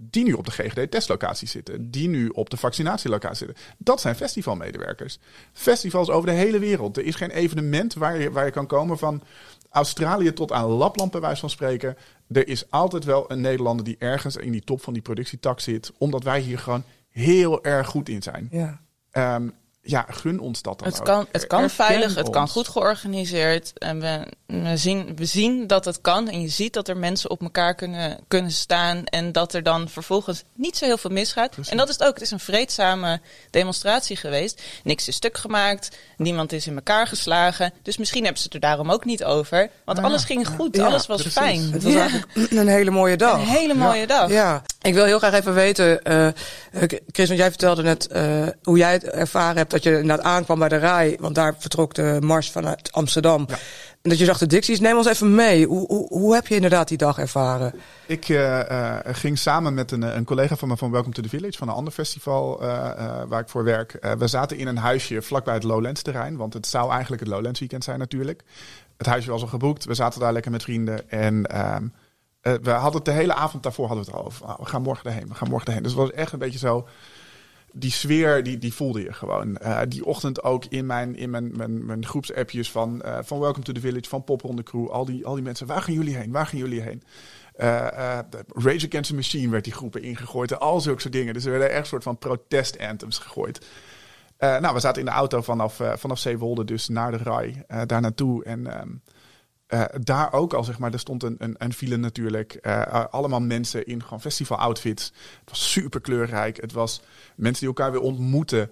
D: die nu op de GGD-testlocatie zitten, die nu op de vaccinatielocatie zitten. Dat zijn festivalmedewerkers. Festivals over de hele wereld. Er is geen evenement waar je, waar je kan komen van Australië tot aan Lapland, bij wijze van spreken. Er is altijd wel een Nederlander die ergens in die top van die productietak zit, omdat wij hier gewoon heel erg goed in zijn.
B: Ja.
D: Ehm, ja, gun ons dat dan
C: Het
D: ook.
C: kan, het kan
D: Erken
C: veilig, het kan goed georganiseerd. En we, we, zien, we zien dat het kan. En je ziet dat er mensen op elkaar kunnen, kunnen staan. En dat er dan vervolgens niet zo heel veel misgaat.
D: Precies.
C: En dat is het ook. Het is een vreedzame demonstratie geweest. Niks is stuk gemaakt. Niemand is in elkaar geslagen. Dus misschien hebben ze het er daarom ook niet over. Want alles ging goed.
B: Ja,
C: alles was
D: precies.
C: fijn.
B: Het was
C: Ja.
B: eigenlijk een hele mooie dag.
C: Een hele mooie dag.
B: Ja, ik wil heel graag even weten, eh, Chris, want jij vertelde net eh, hoe jij het ervaren hebt dat je inderdaad aankwam bij de RAI, want daar vertrok de mars vanuit Amsterdam.
D: Ja.
B: En dat je zag de Dixies. Neem ons even mee. Hoe, hoe, hoe heb je inderdaad die dag ervaren?
D: Ik eh, eh, ging samen met een, een collega van me van Welcome to the Village, van een ander festival eh, waar ik voor werk. We zaten in een huisje vlakbij het Lowlands terrein, want het zou eigenlijk het Lowlands weekend zijn natuurlijk. Het huisje was al geboekt, we zaten daar lekker met vrienden en ehm, eh, we hadden het de hele avond daarvoor hadden we het al over. Nou, we gaan morgen erheen, we gaan morgen erheen. Dus het was echt een beetje zo, die sfeer die, die voelde je gewoon. Eh, die ochtend ook in mijn, in mijn, mijn, mijn groepsappjes van, eh, van Welcome to the Village, van Popronde Crew. Al die, al die mensen, waar gaan jullie heen? Waar gaan jullie heen? Eh, eh, Rage Against the Machine werd die groepen ingegooid. En al zulke soort dingen. Dus er werden echt soort van protest-anthems gegooid. Nou, we zaten in de auto vanaf, vanaf Zeewolde dus naar de RAI. daar naartoe. En ehm, eh, daar ook al, zeg maar, er stond een, een, een file natuurlijk. Eh, eh, allemaal mensen in gewoon festival outfits. Het was super kleurrijk. Het was mensen die elkaar weer ontmoeten.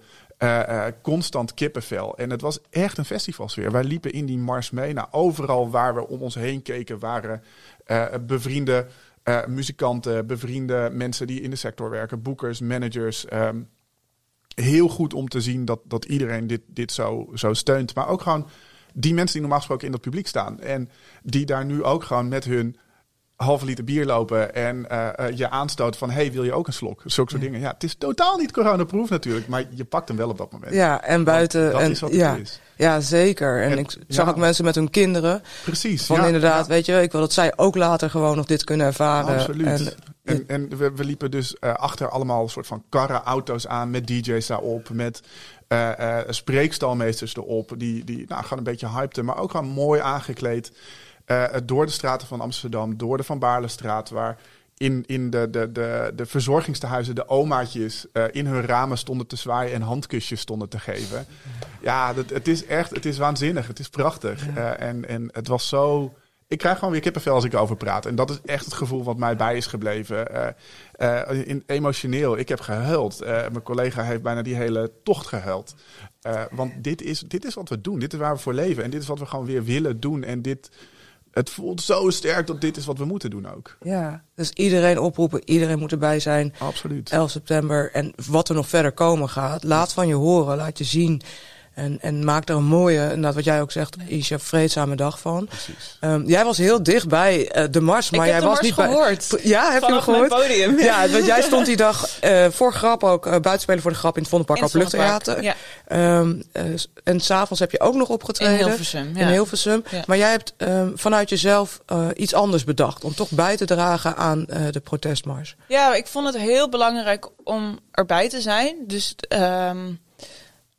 D: Constant kippenvel. En het was echt een festivalsfeer. Wij liepen in die mars mee. Nou, overal waar we om ons heen keken waren bevriende muzikanten, bevriende mensen die in de sector werken, boekers, managers. ehm, heel goed om te zien dat, dat iedereen dit, dit zo, zo steunt. Maar ook gewoon die mensen die normaal gesproken in dat publiek staan. En die daar nu ook gewoon met hun halve liter bier lopen en eh, eh, je aanstoot van... hey, wil je ook een slok? Zulke soort dingen. Ja, het is totaal niet coronaproof natuurlijk, maar je pakt hem wel op dat moment.
B: Ja, en buiten.
D: dat
B: en,
D: is wat het
B: ja,
D: is.
B: ja, zeker. En,
D: En-
B: ik zag
D: ja.
B: ook mensen met hun kinderen.
D: Precies.
B: Van
D: ja,
B: inderdaad, weet je, ik wil dat zij ook later gewoon nog dit kunnen ervaren.
D: Absoluut.
B: En,
D: En, en we, we liepen dus eh, achter allemaal een soort van karren, auto's aan met DJ's daarop, met eh, spreekstalmeesters erop, die, die nou, gewoon een beetje hypten, maar ook gewoon mooi aangekleed. eh, door de straten van Amsterdam, door de Van Baarlestraat, waar in, in de, de, de, de verzorgingstehuizen de omaatjes uh, in hun ramen stonden te zwaaien en handkusjes stonden te geven. Ja, dat, het is echt, het is waanzinnig. Het is prachtig. Uh, en, en het was zo. Ik krijg gewoon weer kippenvel als ik erover praat. En dat is echt het gevoel wat mij bij is gebleven. Uh, in, emotioneel. Ik heb gehuild. mijn collega heeft bijna die hele tocht gehuild. want dit is, dit is wat we doen. Dit is waar we voor leven. En dit is wat we gewoon weer willen doen. En dit, het voelt zo sterk dat dit is wat we moeten doen ook.
B: Ja, dus iedereen oproepen, iedereen moet erbij zijn.
D: Absoluut.
B: 11 september. En wat er nog verder komen gaat, laat van je horen, laat je zien. En, en maak er een mooie, inderdaad wat jij ook zegt, Isha, vreedzame dag van. Um, jij was heel dichtbij uh, de mars, maar jij was niet
C: gehoord.
B: bij. Ja, heb je hem gehoord?
C: podium.
B: Ja, want jij stond die dag uh, voor grap ook uh, buitenspelen voor de grap in het Vondelpark Openluchttheater. Ja. Um, en s'avonds heb je ook nog opgetreden.
C: In Hilversum. Ja.
B: In Hilversum. Ja. Maar jij hebt um, vanuit jezelf iets anders bedacht om toch bij te dragen aan de protestmars.
C: Ja, ik vond het heel belangrijk om erbij te zijn. Dus. Um,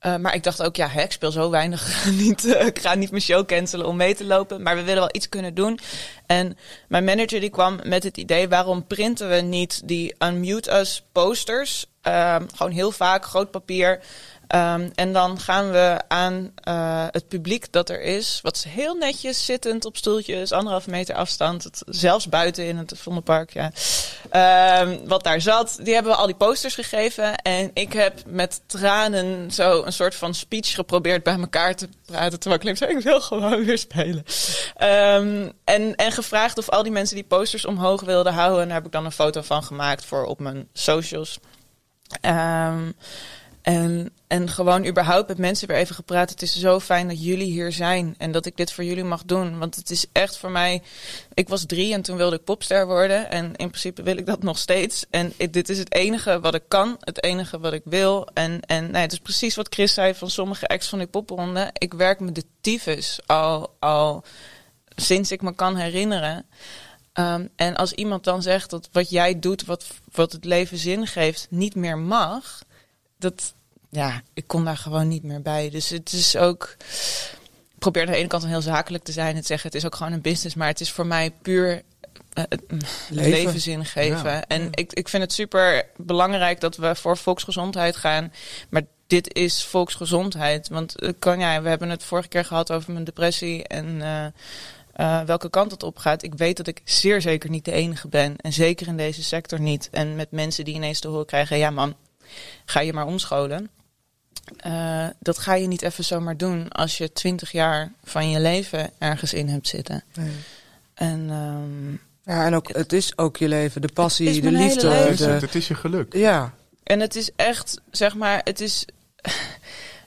C: uh, maar ik dacht ook, ja, ik speel zo weinig. niet, uh, ik ga niet mijn show cancelen om mee te lopen. Maar we willen wel iets kunnen doen. En mijn manager die kwam met het idee, waarom printen we niet die Unmute Us posters? Uh, gewoon heel vaak, groot papier. Um, en dan gaan we aan uh, het publiek dat er is, wat heel netjes zittend op stoeltjes, anderhalf meter afstand, het, zelfs buiten in het Vondelpark, ja. Um, wat daar zat, die hebben we al die posters gegeven. En ik heb met tranen zo een soort van speech geprobeerd bij elkaar te praten. Terwijl ik zei, ik wil gewoon weer spelen. Um, en, en gevraagd of al die mensen die posters omhoog wilden houden. En daar heb ik dan een foto van gemaakt voor op mijn socials. Um, en, en gewoon überhaupt met mensen weer even gepraat. Het is zo fijn dat jullie hier zijn en dat ik dit voor jullie mag doen. Want het is echt voor mij. Ik was drie en toen wilde ik popster worden. En in principe wil ik dat nog steeds. En dit is het enige wat ik kan, het enige wat ik wil. En, en nee, het is precies wat Chris zei van sommige ex van die popronde. Ik werk met de tyfus al, al sinds ik me kan herinneren. Um, en als iemand dan zegt dat wat jij doet, wat, wat het leven zin geeft, niet meer mag. Dat, ja, ik kom daar gewoon niet meer bij. Dus het is ook. Ik probeer aan de ene kant heel zakelijk te zijn. Het zeggen, het is ook gewoon een business. Maar het is voor mij puur uh, leven. levenzin geven. Ja. En ik, ik vind het super belangrijk dat we voor volksgezondheid gaan. Maar dit is volksgezondheid. Want kan, ja, we hebben het vorige keer gehad over mijn depressie en uh, uh, welke kant het op gaat. Ik weet dat ik zeer zeker niet de enige ben. En zeker in deze sector niet. En met mensen die ineens te horen krijgen: ja, man, ga je maar omscholen. Uh, dat ga je niet even zomaar doen als je twintig jaar van je leven ergens in hebt zitten. Nee. En, um,
B: ja, en ook, het is ook je leven, de passie, de liefde.
D: Het is, het, het is je geluk.
B: Ja.
C: En het is echt, zeg maar, het is.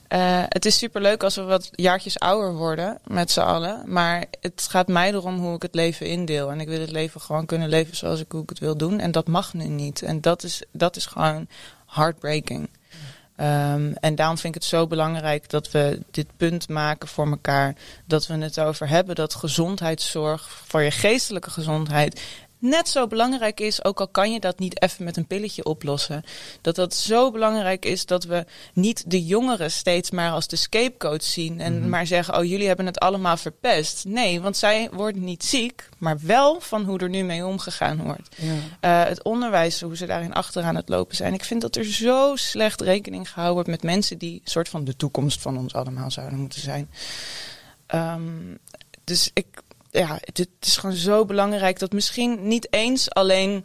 C: Uh, het is superleuk als we wat jaartjes ouder worden met z'n allen. Maar het gaat mij erom hoe ik het leven indeel. En ik wil het leven gewoon kunnen leven zoals ik, hoe ik het wil doen. En dat mag nu niet. En dat is, dat is gewoon heartbreaking. Um, en daarom vind ik het zo belangrijk dat we dit punt maken voor elkaar. Dat we het over hebben dat gezondheidszorg voor je geestelijke gezondheid net zo belangrijk is, ook al kan je dat niet even met een pilletje oplossen. Dat dat zo belangrijk is dat we niet de jongeren steeds maar als de scapegoat zien en mm-hmm. maar zeggen: Oh, jullie hebben het allemaal verpest. Nee, want zij worden niet ziek, maar wel van hoe er nu mee omgegaan wordt. Ja. Uh, het onderwijs, hoe ze daarin achteraan het lopen zijn. Ik vind dat er zo slecht rekening gehouden wordt met mensen die soort van de toekomst van ons allemaal zouden moeten zijn. Um, dus ik, ja, het, is gewoon zo belangrijk dat misschien niet eens alleen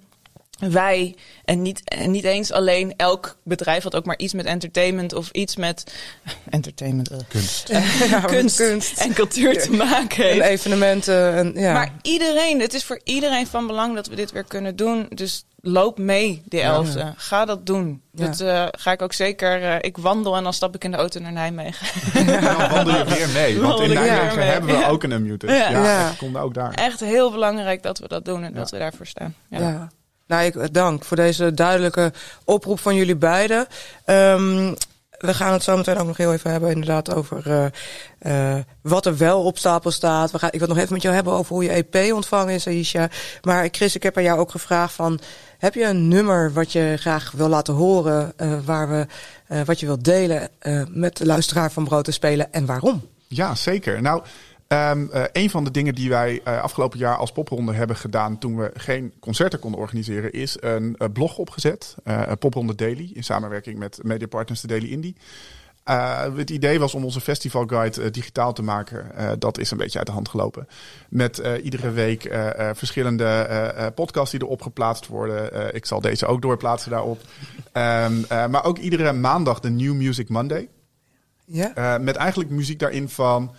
C: wij en niet, en niet eens alleen elk bedrijf wat ook maar iets met entertainment of iets met entertainment, uh,
D: kunst.
C: ja, kunst, kunst, en cultuur te maken heeft.
B: En evenementen. En, ja.
C: Maar iedereen, het is voor iedereen van belang dat we dit weer kunnen doen. Dus loop mee, de elfde. Ja. Ga dat doen. Ja. Dat uh, ga ik ook zeker. Uh, ik wandel en dan stap ik in de auto naar Nijmegen.
D: Ja, dan wandel je weer mee. Want in Nijmegen hebben we ook een unmuted. Ja, ja. ik kom ook daar.
C: Echt heel belangrijk dat we dat doen en dat we daarvoor staan.
B: Ja. Nou, ik dank voor deze duidelijke oproep van jullie beiden. Um, we gaan het zo meteen ook nog heel even hebben inderdaad over uh, uh, wat er wel op stapel staat. We gaan, ik wil nog even met jou hebben over hoe je EP ontvangen is, Aisha. Maar Chris, ik heb aan jou ook gevraagd van... heb je een nummer wat je graag wil laten horen... Waar we, wat je wilt delen met de luisteraar van Brood te Spelen en waarom?
D: Ja, zeker. Nou... Um, een van de dingen die wij uh, afgelopen jaar als popronde hebben gedaan toen we geen concerten konden organiseren, is een uh, blog opgezet. popronde Daily, in samenwerking met mediapartners de Daily Indie. het idee was om onze festivalguide digitaal te maken. dat is een beetje uit de hand gelopen. Met iedere week verschillende podcasts die erop geplaatst worden. ik zal deze ook doorplaatsen daarop. Um, maar ook iedere maandag de New Music Monday. Ja. met eigenlijk muziek daarin van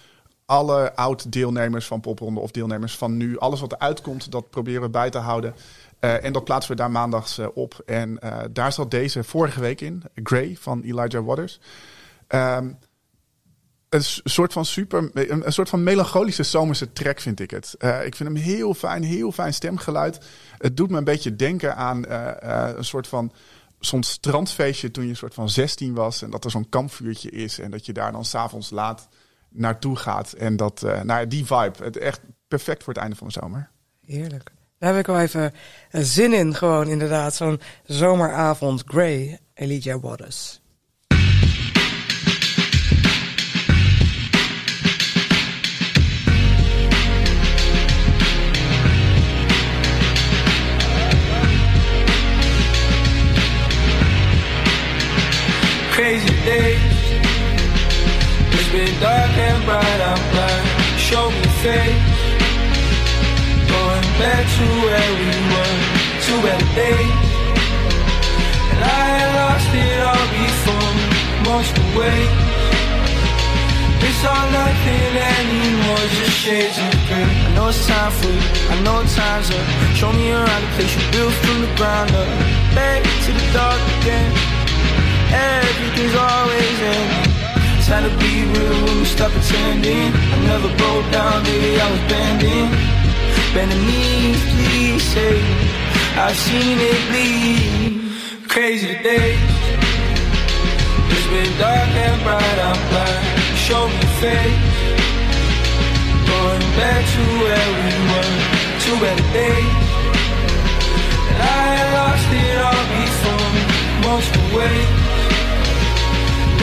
D: alle oud-deelnemers van Popronde of deelnemers van nu. Alles wat eruit komt, dat proberen we bij te houden. Uh, en dat plaatsen we daar maandags uh, op. En uh, daar zat deze vorige week in, Grey van Elijah Waters. Um, een soort van super, een, soort van melancholische zomerse track vind ik het. ik vind hem heel fijn, heel fijn stemgeluid. Het doet me een beetje denken aan een soort van zo'n strandfeestje toen je een soort van 16 was. En dat er zo'n kampvuurtje is. En dat je daar dan s'avonds laat naartoe gaat. En dat, uh, nou die vibe. Het echt perfect voor het einde van de zomer.
B: Heerlijk. Daar heb ik wel even zin in, gewoon inderdaad. Zo'n zomeravond. Grey, Elijah Waters. Crazy day been dark and bright, I'm blind. Show me face. Going back to where we were, to better days. And I had lost it all before, most away. It's all nothing anymore, just shades of gray. I know it's time for you, I know time's up. Show me around the place you built from the ground up. Back to the dark again. Everything's always ending Time to be real when we stop pretending. I never broke down, baby, I was bending. Bending knees, please say. I've seen it bleed. Crazy days. It's been dark and bright, I'm blind. Show me face. Going back to where we were, to better days. And I lost it all before, most away.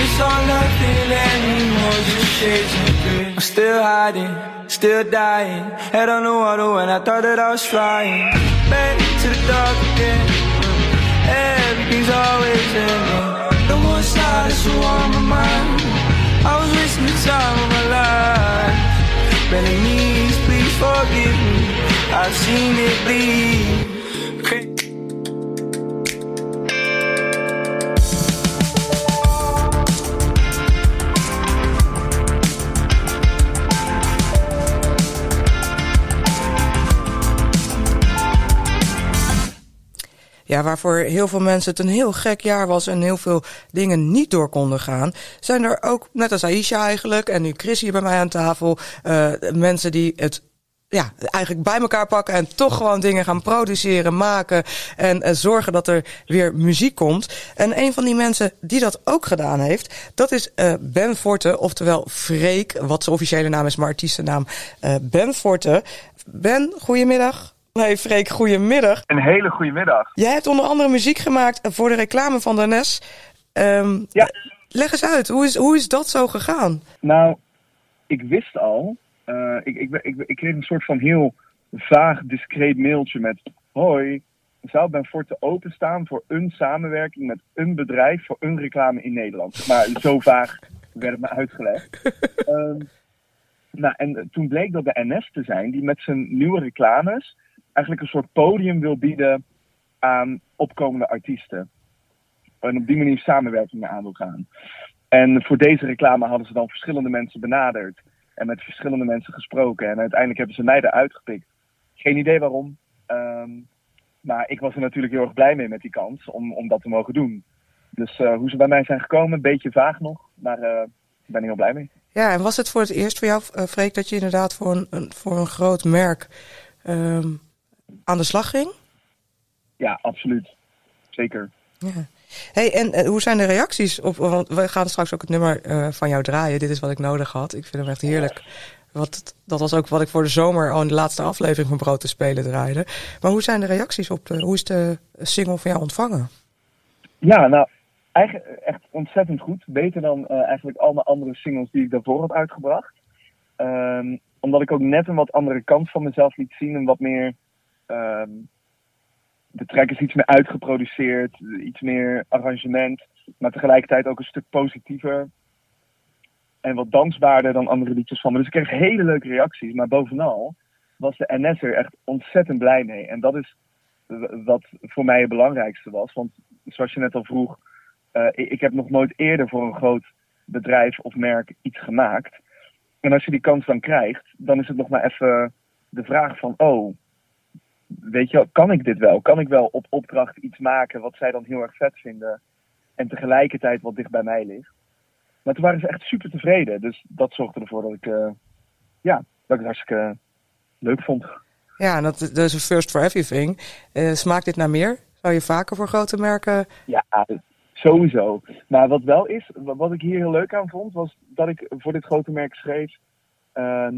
B: It's all nothing anymore, just shades gray. I'm still hiding, still dying. Head on the water when I thought that I was flying. Back to the dark again. Everything's always ending. The one side is so on my mind. I was wasting the time of my life. Bending knees, please forgive me. I've seen it bleed. Ja, waarvoor heel veel mensen het een heel gek jaar was en heel veel dingen niet door konden gaan, zijn er ook, net als Aisha eigenlijk, en nu Chris hier bij mij aan tafel, uh, mensen die het ja, eigenlijk bij elkaar pakken en toch gewoon dingen gaan produceren, maken en uh, zorgen dat er weer muziek komt. En een van die mensen die dat ook gedaan heeft, dat is uh, Ben Forte, oftewel Freek, wat zijn officiële naam is, maar artiestennaam Ben Forte. Ben, goedemiddag. Hey Freek, goedemiddag.
F: Een hele goede middag.
B: Jij hebt onder andere muziek gemaakt voor de reclame van de NES. Um, ja. Leg eens uit, hoe is, hoe is dat zo gegaan?
F: Nou, ik wist al, uh, ik, ik, ik, ik kreeg een soort van heel vaag, discreet mailtje met... Hoi, zou Ben Forte openstaan voor een samenwerking met een bedrijf voor een reclame in Nederland? Maar zo vaag werd het me uitgelegd. um, nou, en toen bleek dat de NS te zijn die met zijn nieuwe reclames eigenlijk een soort podium wil bieden aan opkomende artiesten. En op die manier samenwerkingen aan wil gaan. En voor deze reclame hadden ze dan verschillende mensen benaderd. En met verschillende mensen gesproken. En uiteindelijk hebben ze mij eruit gepikt. Geen idee waarom. Um, maar ik was er natuurlijk heel erg blij mee met die kans om, om dat te mogen doen. Dus uh, hoe ze bij mij zijn gekomen, een beetje vaag nog. Maar ik ben er heel blij mee.
B: Ja, en was het voor het eerst voor jou, uh, Freek, dat je inderdaad voor een, voor een groot merk um, aan de slag ging?
F: Ja, absoluut. Zeker. Ja.
B: Hey, en uh, hoe zijn de reacties op? Want we gaan straks ook het nummer uh, van jou draaien. Dit is wat ik nodig had. Ik vind hem echt heerlijk. Wat, dat was ook wat ik voor de zomer al in de laatste aflevering van Brood te Spelen draaide. Maar hoe zijn de reacties op de, hoe is de single van jou ontvangen?
F: Ja, nou, eigenlijk echt ontzettend goed. Beter dan uh, eigenlijk alle andere singles die ik daarvoor had uitgebracht. Um, omdat ik ook net een wat andere kant van mezelf liet zien. En wat meer. Ehm, de track is iets meer uitgeproduceerd, iets meer arrangement. Maar tegelijkertijd ook een stuk positiever. En wat dansbaarder dan andere liedjes van me. Dus ik kreeg hele leuke reacties. Maar bovenal was de NS er echt ontzettend blij mee. En dat is wat voor mij het belangrijkste was. Want zoals je net al vroeg, eh, ik heb nog nooit eerder voor een groot bedrijf of merk iets gemaakt. En als je die kans dan krijgt, dan is het nog maar even de vraag van, oh, weet je, kan ik dit wel? Kan ik wel op opdracht iets maken wat zij dan heel erg vet vinden en tegelijkertijd wat dicht bij mij ligt? Maar toen waren ze echt super tevreden. Dus dat zorgde ervoor dat ik, eh, ja, dat ik het hartstikke leuk vond.
B: Ja, en dat, dat is een first for everything. Eh, smaakt dit naar meer? Zou je vaker voor grote merken...
F: Ja, sowieso. Maar wat wel is, wa- wat ik hier heel leuk aan vond, was dat ik voor dit grote merk schreef, ehm,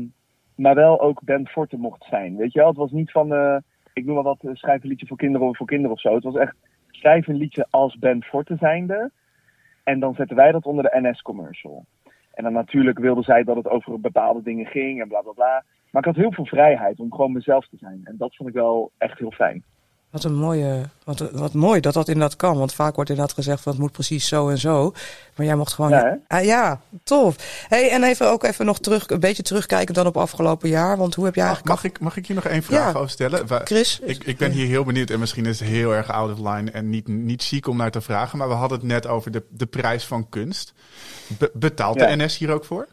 F: maar wel ook Ben Forte mocht zijn. Weet je wel, het was niet van, eh, ik noem maar wat, eh, schrijf een liedje voor kinderen of voor kinderen of zo. Het was echt, schrijf een liedje als Ben Forte zijnde. En dan zetten wij dat onder de NS-commercial. En dan natuurlijk wilden zij dat het over bepaalde dingen ging en bla bla bla. Maar ik had heel veel vrijheid om gewoon mezelf te zijn. En dat vond ik wel echt heel fijn.
B: Wat een mooie, wat, wat mooi dat dat inderdaad kan. Want vaak wordt inderdaad gezegd van het moet precies zo en zo. Maar jij mocht gewoon.
F: Ja?
B: Ah, ja tof. Hey, en even ook even nog terug, een beetje terugkijken dan op afgelopen jaar. Want hoe heb jij
D: Mag,
B: eigenlijk.
D: mag, ik, mag ik hier nog één vraag
B: Ja.
D: over stellen?
B: Chris?
D: Ik, ik ben hier heel benieuwd en misschien is het heel erg out of line en niet, niet chic om naar te vragen. Maar we hadden het net over de, de prijs van kunst. Be- betaalt
F: Ja.
D: de NS hier ook voor?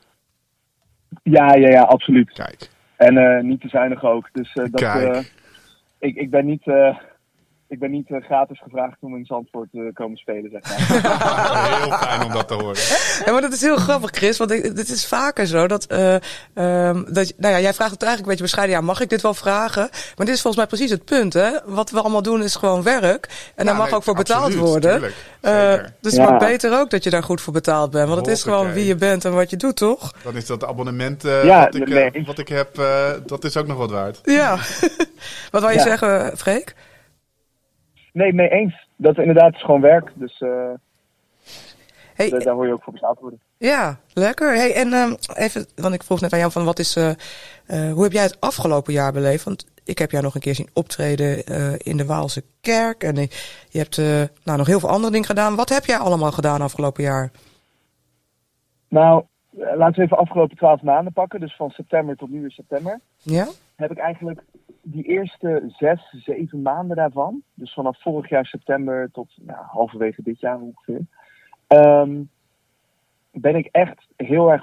F: Ja, ja, ja, absoluut.
D: Kijk,
F: En eh, niet te zuinig ook. Dus eh, dat,
D: Kijk.
F: eh, ik, ik ben niet, eh, ik ben niet eh, gratis gevraagd om in Zandvoort te komen spelen, zeg maar.
D: heel fijn om dat te horen.
B: Ja, maar dat is heel grappig, Chris. Want het is vaker zo dat. eh, ehm, dat nou ja, jij vraagt het eigenlijk een beetje bescheiden. Ja, mag ik dit wel vragen? Maar dit is volgens mij precies het punt, hè? Wat we allemaal doen is gewoon werk. En daar mag
D: nee,
B: ook voor betaald
D: absoluut,
B: worden.
D: tuurlijk.
B: Eh,
D: Zeker.
B: dus
F: Ja.
B: maar beter ook dat je daar goed voor betaald bent. Want het is gewoon wie je bent en wat je doet, toch?
D: Dan is dat abonnement eh,
F: Ja,
D: wat, ik, eh,
F: nee.
D: wat ik heb, eh, dat is ook nog wat waard.
B: Ja. wat wou je
F: Ja.
B: zeggen, Freek?
F: Nee, mee eens. Dat inderdaad is gewoon werk. Dus eh,
B: Hey,
F: daar- daar hoor je ook voor betaald worden.
B: Ja, lekker. Hey, en ehm, even, want ik vroeg net aan jou van wat is, eh, eh, hoe heb jij het afgelopen jaar beleefd? Want ik heb jou nog een keer zien optreden in de Waalse kerk en je hebt nou, nog heel veel andere dingen gedaan. Wat heb jij allemaal gedaan afgelopen jaar?
F: Nou, laten we even afgelopen twaalf maanden pakken. Dus van september tot nu in september.
B: Ja?
F: Heb ik eigenlijk die eerste zes, zeven maanden daarvan. Dus vanaf vorig jaar september tot nou, halverwege dit jaar ongeveer. ehm, ben ik echt heel erg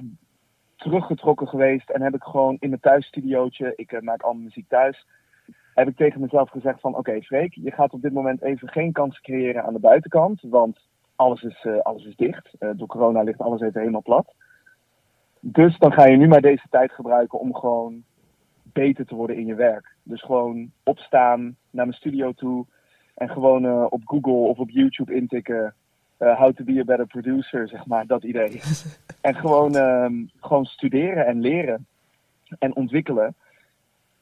F: teruggetrokken geweest. En heb ik gewoon in mijn thuisstudiootje, ik eh, maak al mijn muziek thuis. Heb ik tegen mezelf gezegd van oké Freek, je gaat op dit moment even geen kansen creëren aan de buitenkant. Want alles is, eh, alles is dicht. Eh, door corona ligt alles even helemaal plat. Dus dan ga je nu maar deze tijd gebruiken om gewoon beter te worden in je werk. Dus gewoon opstaan, naar mijn studio toe en gewoon eh, op Google of op YouTube intikken. eh, how to be a better producer, zeg maar, dat idee. en gewoon, ehm, gewoon studeren en leren en ontwikkelen.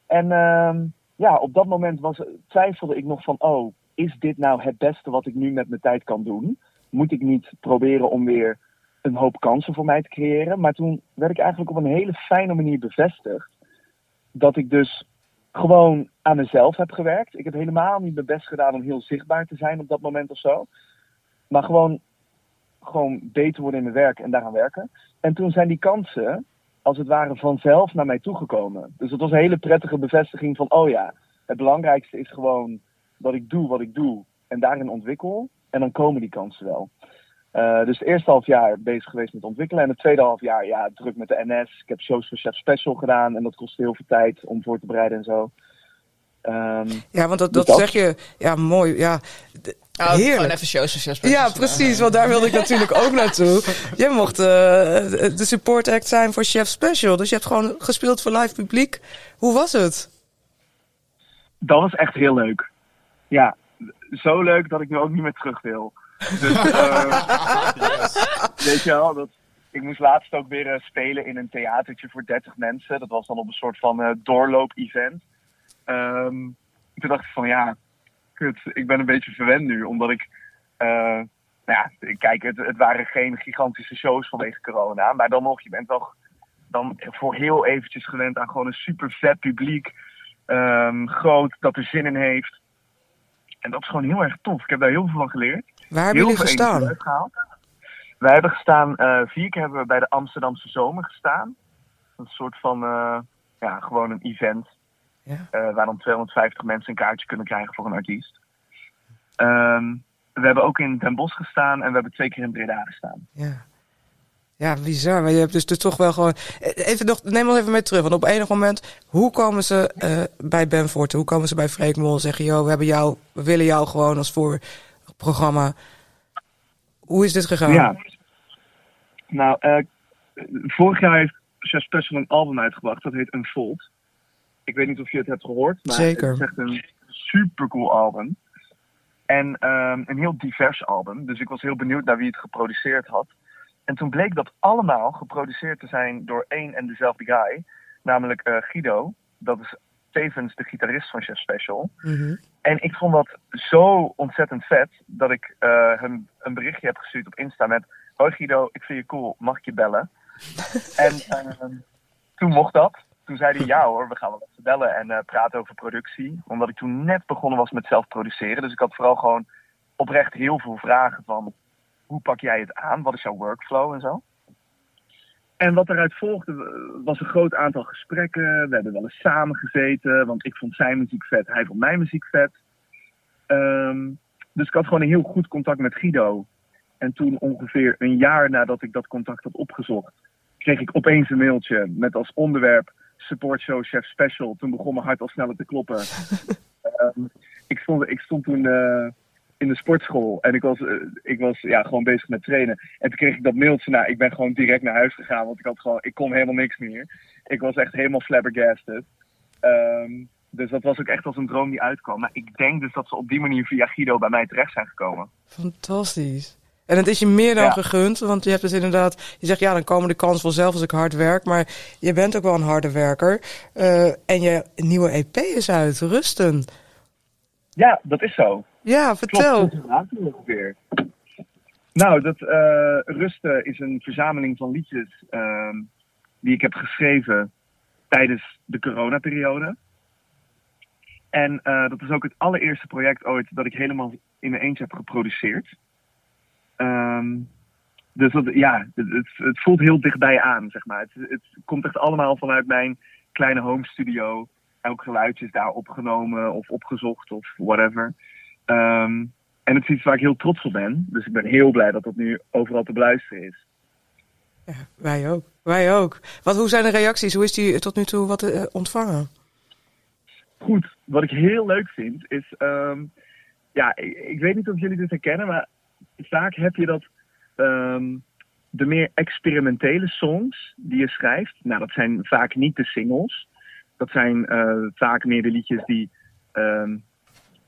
F: En ehm, ja, op dat moment was, twijfelde ik nog van, oh, is dit nou het beste wat ik nu met mijn tijd kan doen? Moet ik niet proberen om weer een hoop kansen voor mij te creëren? Maar toen werd ik eigenlijk op een hele fijne manier bevestigd dat ik dus gewoon aan mezelf heb gewerkt. Ik heb helemaal niet mijn best gedaan om heel zichtbaar te zijn op dat moment of zo. Maar gewoon, gewoon beter worden in mijn werk en daaraan werken. En toen zijn die kansen, als het ware, vanzelf naar mij toegekomen. Dus het was een hele prettige bevestiging van, oh ja, het belangrijkste is gewoon dat ik doe wat ik doe en daarin ontwikkel. En dan komen die kansen wel. Uh, dus het eerste half jaar bezig geweest met ontwikkelen. En het tweede half jaar, ja, druk met de NS. Ik heb shows voor Chef Special gedaan. En dat kostte heel veel tijd om voor te bereiden en zo. Um,
B: ja, want dat,
F: dus
B: dat, zeg je, ja, mooi. Ja,
C: Oh,
B: heerlijk.
C: Gewoon even shows voor Chef Special.
B: Ja, precies, want daar wilde ik natuurlijk ook naartoe. Jij mocht uh, de support act zijn voor Chef Special. Dus je hebt gewoon gespeeld voor live publiek. Hoe was het?
F: Dat was echt heel leuk. Ja, zo leuk dat ik nu ook niet meer terug wil. Dus, uh, yes. weet je wel, dat, ik moest laatst ook weer uh, spelen in een theatertje voor 30 mensen. Dat was dan op een soort van uh, doorloop-event. Um, toen dacht ik van ja, kut, ik ben een beetje verwend nu, omdat ik... Nou ja, kijk, het, het, waren geen gigantische shows vanwege corona, maar dan nog, je bent wel dan voor heel eventjes gewend aan gewoon een super vet publiek. ehm, groot, dat er zin in heeft. En dat is gewoon heel erg tof. Ik heb daar heel veel van geleerd.
B: Waar hebben jullie gestaan?
F: Wij hebben gestaan, eh, vier keer hebben we bij de Amsterdamse Zomer gestaan. Een soort van, eh, ja, gewoon een event.
B: Ja.
F: eh, waar dan 250 mensen een kaartje kunnen krijgen voor een artiest. Ehm, we hebben ook in Den Bosch gestaan en we hebben twee keer in Breda gestaan.
B: Ja. Ja, bizar. Maar je hebt dus, toch wel gewoon... Even nog, neem ons even mee terug. Want op enig moment, hoe komen ze bij Ben Forte? Hoe komen ze bij Freek Mol en zeggen... joh, we, hebben jou, we willen jou gewoon als voorprogramma. Hoe is dit gegaan?
F: Ja. Nou, eh, vorig jaar heeft Chef Special een album uitgebracht. Dat heet Unfold. Ik weet niet of je het hebt gehoord. Maar
B: Zeker.
F: Het is echt een supercool album. En ehm, een heel divers album. Dus ik was heel benieuwd naar wie het geproduceerd had. En toen bleek dat allemaal geproduceerd te zijn door één en dezelfde guy. Namelijk eh, Guido. Dat is tevens de gitarist van Chef Special.
B: Mhm.
F: En ik vond dat zo ontzettend vet dat ik eh, hem een berichtje heb gestuurd op Insta met: Hoi Guido, ik vind je cool, mag ik je bellen? en ehm, toen mocht dat. Toen zei hij: Ja hoor, we gaan wel even bellen en eh, praten over productie. Omdat ik toen net begonnen was met zelf produceren. Dus ik had vooral gewoon oprecht heel veel vragen van: Hoe pak jij het aan? Wat is jouw workflow en zo? En wat eruit volgde eh, was een groot aantal gesprekken. We hebben wel eens samen gezeten, want ik vond zijn muziek vet, hij vond mijn muziek vet. Ehm, dus ik had gewoon een heel goed contact met Guido. En toen ongeveer een jaar nadat ik dat contact had opgezocht, kreeg ik opeens een mailtje met als onderwerp Support Show Chef Special. Toen begon mijn hart al sneller te kloppen. Ehm, ik, stond, ik stond toen eh, in de sportschool en ik was, eh, ik was ja, gewoon bezig met trainen. En toen kreeg ik dat mailtje. Nou, ik ben gewoon direct naar huis gegaan, want ik, had gewoon, ik kon helemaal niks meer. Ik was echt helemaal flabbergasted. Ehm, dus dat was ook echt als een droom die uitkwam. Maar ik denk dus dat ze op die manier via Guido bij mij terecht zijn gekomen.
B: Fantastisch. En het is je meer dan
F: Ja.
B: gegund, want je hebt dus inderdaad, je zegt ja, dan komen de kansen vanzelf als ik hard werk, maar je bent ook wel een harde werker. Eh, en je nieuwe EP is uit, Rusten.
F: Ja, dat is zo.
B: Ja, vertel.
F: Klopt, inderdaad, ongeveer. Nou, dat eh, Rusten is een verzameling van liedjes ehm, die ik heb geschreven tijdens de coronaperiode. En eh, dat is ook het allereerste project ooit dat ik helemaal in mijn eentje heb geproduceerd. Ehm, dus dat, ja, het, het, het voelt heel dichtbij aan, zeg maar. Het, het komt echt allemaal vanuit mijn kleine home studio. Elk geluidje is daar opgenomen of opgezocht of whatever. Ehm, en het is iets waar ik heel trots op ben. Dus ik ben heel blij dat dat nu overal te beluisteren is.
B: Ja, wij ook. Wij ook. Wat, hoe zijn de reacties? Hoe is die tot nu toe wat eh, ontvangen?
F: Goed, wat ik heel leuk vind is... ehm, ja, ik, ik weet niet of jullie dit herkennen, maar vaak heb je dat... ehm, de meer experimentele songs die je schrijft... Nou, dat zijn vaak niet de singles. Dat zijn eh, vaak meer de liedjes die...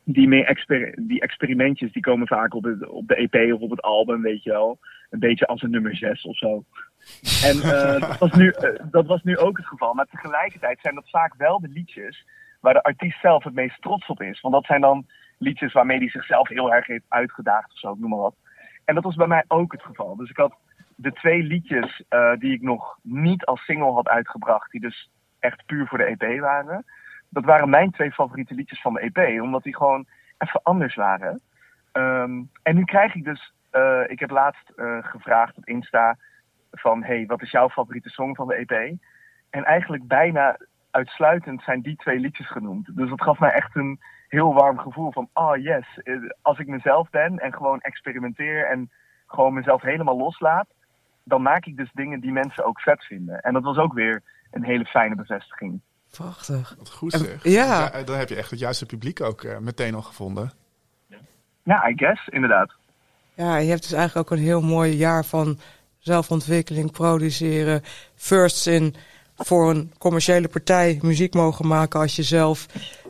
F: die, meer exper die experimentjes die komen vaak op, het, op de EP of op het album, weet je wel. Een beetje als een nummer 6 of zo. En eh, dat, was nu, eh, dat was nu ook het geval. Maar tegelijkertijd zijn dat vaak wel de liedjes waar de artiest zelf het meest trots op is. Want dat zijn dan liedjes waarmee hij zichzelf heel erg heeft uitgedaagd of zo, noem maar wat. En dat was bij mij ook het geval. Dus ik had de twee liedjes eh, die ik nog niet als single had uitgebracht, die dus echt puur voor de EP waren. Dat waren mijn twee favoriete liedjes van de EP, omdat die gewoon even anders waren. Ehm, en nu krijg ik dus, eh, ik heb laatst eh, gevraagd op Insta van, hey, wat is jouw favoriete song van de EP? En eigenlijk bijna uitsluitend zijn die twee liedjes genoemd. Dus dat gaf mij echt een heel warm gevoel van, oh yes, eh, als ik mezelf ben en gewoon experimenteer en gewoon mezelf helemaal loslaat, dan maak ik dus dingen die mensen ook vet vinden. En dat was ook weer een hele fijne bevestiging.
B: Prachtig.
D: Wat goed
B: En-
D: zeg.
B: ja.
D: Da- Dan heb je echt het juiste publiek ook eh, meteen al gevonden.
F: Ja, I guess, inderdaad.
B: Ja, je hebt dus eigenlijk ook een heel mooi jaar van zelfontwikkeling, produceren, firsts in voor een commerciële partij muziek mogen maken als jezelf.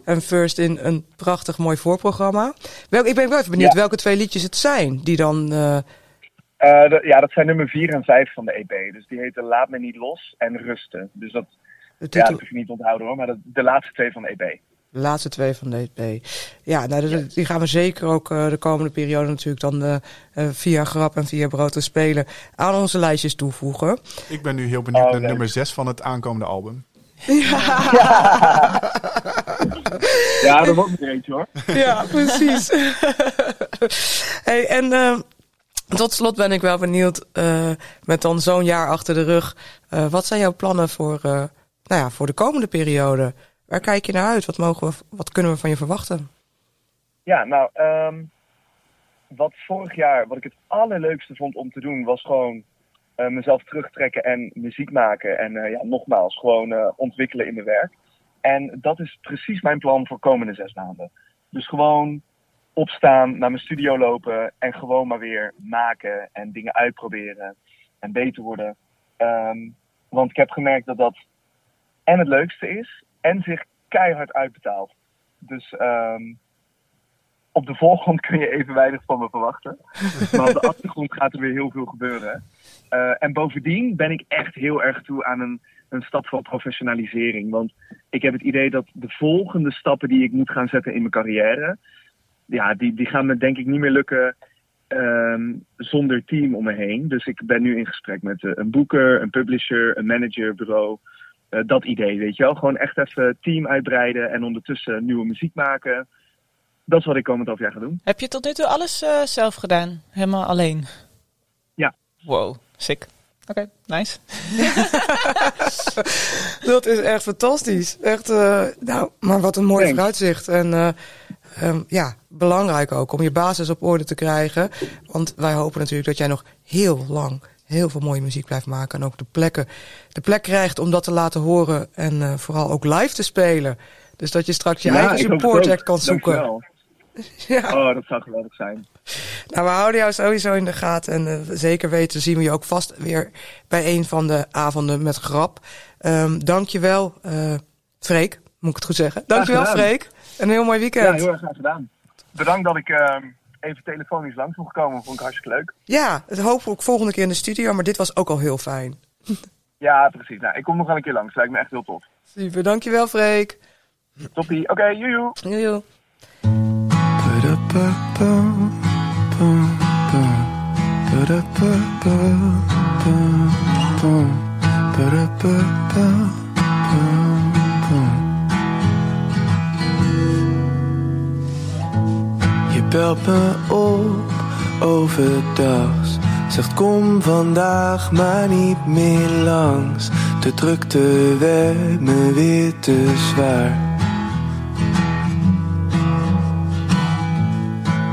B: En first in een prachtig mooi voorprogramma. Welk, ik ben wel even benieuwd
F: Ja.
B: welke twee liedjes het zijn die dan. eh,
F: Eh, ja, dat zijn nummer 4 en 5 van de EP. Dus die heten Laat me niet los en Rusten. Dus dat,
B: de
F: ja,
B: titel.
F: dat hoef je niet onthouden hoor, maar dat, de laatste twee van de EP.
B: De laatste twee van de EP. Ja, nou, die- die gaan we zeker ook eh, de komende periode natuurlijk dan eh, eh, via Grap en via Brood te spelen aan onze lijstjes toevoegen.
D: Ik ben nu heel benieuwd
F: Oh,
D: naar
F: leuk.
D: nummer 6 van het aankomende album.
F: Ja, dat wordt er eentje hoor.
B: Ja, precies. hey, en eh, tot slot ben ik wel benieuwd, eh, met dan zo'n jaar achter de rug, eh, wat zijn jouw plannen voor, eh, nou ja, voor de komende periode? Waar kijk je naar uit? Wat, mogen we, wat kunnen we van je verwachten?
F: Ja, nou, ehm, wat vorig jaar, wat ik het allerleukste vond om te doen, was gewoon eh, mezelf terugtrekken en muziek maken. En eh, ja, nogmaals, gewoon eh, ontwikkelen in mijn werk. En dat is precies mijn plan voor komende zes maanden. Dus gewoon opstaan, naar mijn studio lopen en gewoon maar weer maken en dingen uitproberen en beter worden. Ehm, want ik heb gemerkt dat dat en het leukste is en zich keihard uitbetaalt. Dus ehm, op de voorgrond kun je even weinig van me verwachten. Maar op de achtergrond gaat er weer heel veel gebeuren. Eh, en bovendien ben ik echt heel erg toe aan een, een stap van professionalisering. Want ik heb het idee dat de volgende stappen die ik moet gaan zetten in mijn carrière... Ja, die, die gaan me denk ik niet meer lukken ehm, zonder team om me heen. Dus ik ben nu in gesprek met eh, een boeker, een publisher, een managerbureau. Eh, dat idee, weet je wel. Gewoon echt even team uitbreiden en ondertussen nieuwe muziek maken. Dat is wat ik komend half jaar ga doen.
C: Heb je tot nu toe alles eh, zelf gedaan? Helemaal alleen?
F: Ja.
C: Wow, sick. Oké, nice.
B: Dat is echt fantastisch. Echt, eh, nou, maar wat een mooi
F: Thanks.
B: vooruitzicht. En eh, ehm, ja, belangrijk ook om je basis op orde te krijgen. Want wij hopen natuurlijk dat jij nog heel lang heel veel mooie muziek blijft maken. En ook de, plekken, de plek krijgt om dat te laten horen. En eh, vooral ook live te spelen. Dus dat je straks je eigen support act kan zoeken.
F: Dankjewel.
B: Ja.
F: Oh, dat zou geweldig zijn.
B: Nou, we houden jou sowieso in de gaten. En eh, zeker weten zien we je ook vast weer bij een van de avonden met grap. Ehm dankjewel, eh Freek. Moet ik het goed zeggen? Dankjewel. Freek. En een heel mooi
F: Ja,
B: weekend.
F: heel erg graag gedaan. Bedankt dat ik ehm, even telefonisch langs mocht komen. Vond ik hartstikke leuk.
B: Ja, het hopen we ook volgende keer in de studio. Maar dit was ook al heel fijn.
F: Ja, precies. Nou, ik kom nog wel een keer langs. Lijkt me echt heel tof.
B: Super, dankjewel, Freek.
F: Toppie. Oké, joejoe.
B: Joejoe.
G: Belt me op overdags. Zegt kom vandaag maar niet meer langs. De drukte werd me weer te zwaar.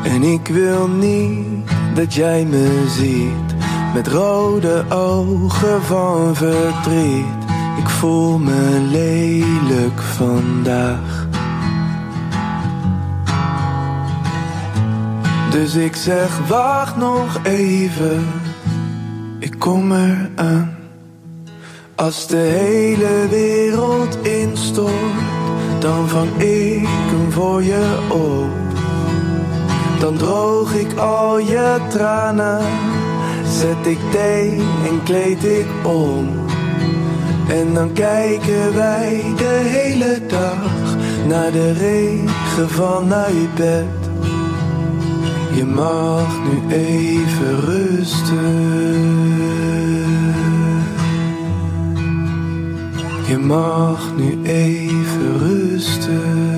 G: En ik wil niet dat jij me ziet met rode ogen van verdriet. Ik voel me lelijk vandaag. Dus ik zeg wacht nog even, ik kom eraan. Als de hele wereld instort, dan vang ik hem voor je op. Dan droog ik al je tranen, zet ik thee en kleed ik om. En dan kijken wij de hele dag naar de regen vanuit bed. Je mag nu even rusten. Je mag nu even rusten.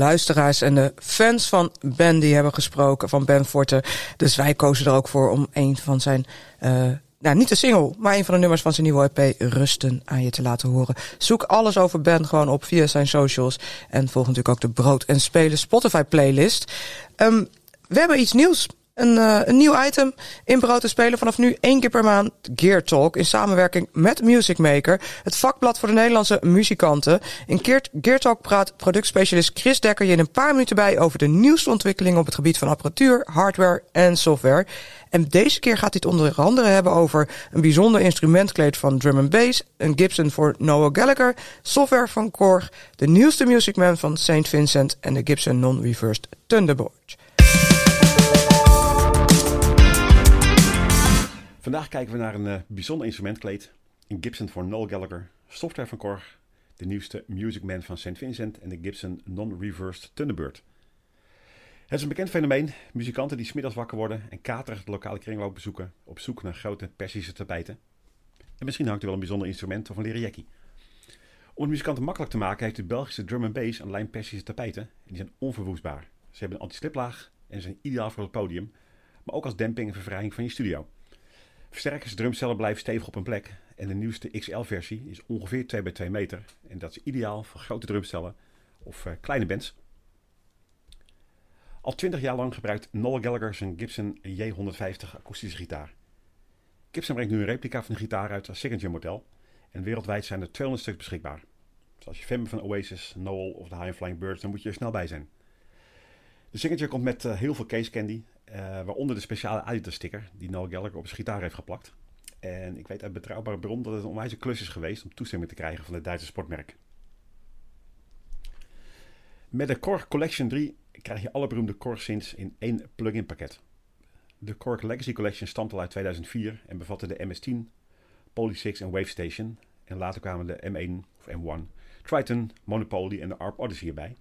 B: Luisteraars en de fans van Ben die hebben gesproken, van Ben Forte. Dus wij kozen er ook voor om een van zijn, eh nou niet de single, maar een van de nummers van zijn nieuwe EP Rusten aan je te laten horen. Zoek alles over Ben gewoon op via zijn socials. En volg natuurlijk ook de Brood en Spelen Spotify playlist. Ehm, we hebben iets nieuws. Een, uh, een nieuw item in Brood te spelen. Vanaf nu één keer per maand Gear Talk in samenwerking met Music Maker. Het vakblad voor de Nederlandse muzikanten. In Gear Talk praat productspecialist Chris Dekker je in een paar minuten bij over de nieuwste ontwikkelingen op het gebied van apparatuur, hardware en software. En deze keer gaat hij het onder andere hebben over een bijzonder instrumentkleed van drum bass, een Gibson voor Noah Gallagher, software van Korg, de nieuwste Music Man van St. Vincent en de Gibson Non-Reversed Thunderbird.
H: Vandaag kijken we naar een uh, bijzonder instrumentkleed. Een Gibson voor Noel Gallagher, software van Korg, de nieuwste Music Man van St. Vincent en de Gibson Non-Reversed Thunderbird. Het is een bekend fenomeen. Muzikanten die smiddags wakker worden en katerig de lokale kringloop bezoeken op zoek naar grote Persische tapijten. En misschien hangt er wel een bijzonder instrument of een leren jackie. Om het muzikanten makkelijk te maken heeft de Belgische drum bass een lijn Persische tapijten. En die zijn onverwoestbaar. Ze hebben een anti-sliplaag en zijn ideaal voor het podium, maar ook als demping en vervrijing van je studio. Versterkers drumcellen blijven stevig op hun plek en de nieuwste XL-versie is ongeveer 2 bij 2 meter. En dat is ideaal voor grote drumcellen of uh, kleine bands. Al 20 jaar lang gebruikt Noel Gallagher zijn Gibson J150 akoestische gitaar. Gibson brengt nu een replica van de gitaar uit als signature model en wereldwijd zijn er 200 stuks beschikbaar. Dus als je fan bent van Oasis, Noel of de High Flying Birds, dan moet je er snel bij zijn. De signature komt met uh, heel veel case candy, waaronder de speciale Adidas sticker die Noel Gallagher op zijn gitaar heeft geplakt. En ik weet uit betrouwbare bron dat het een onwijze klus is geweest om toestemming te krijgen van het Duitse sportmerk. Met de Korg Collection 3 krijg je alle beroemde Korg synths in één plug-in pakket. De Korg Legacy Collection stamt al uit 2004 en bevatte de MS-10, Poly 6 en Wave Station. En later kwamen de M1 of M1, Triton, Monopoly en de ARP Odyssey erbij.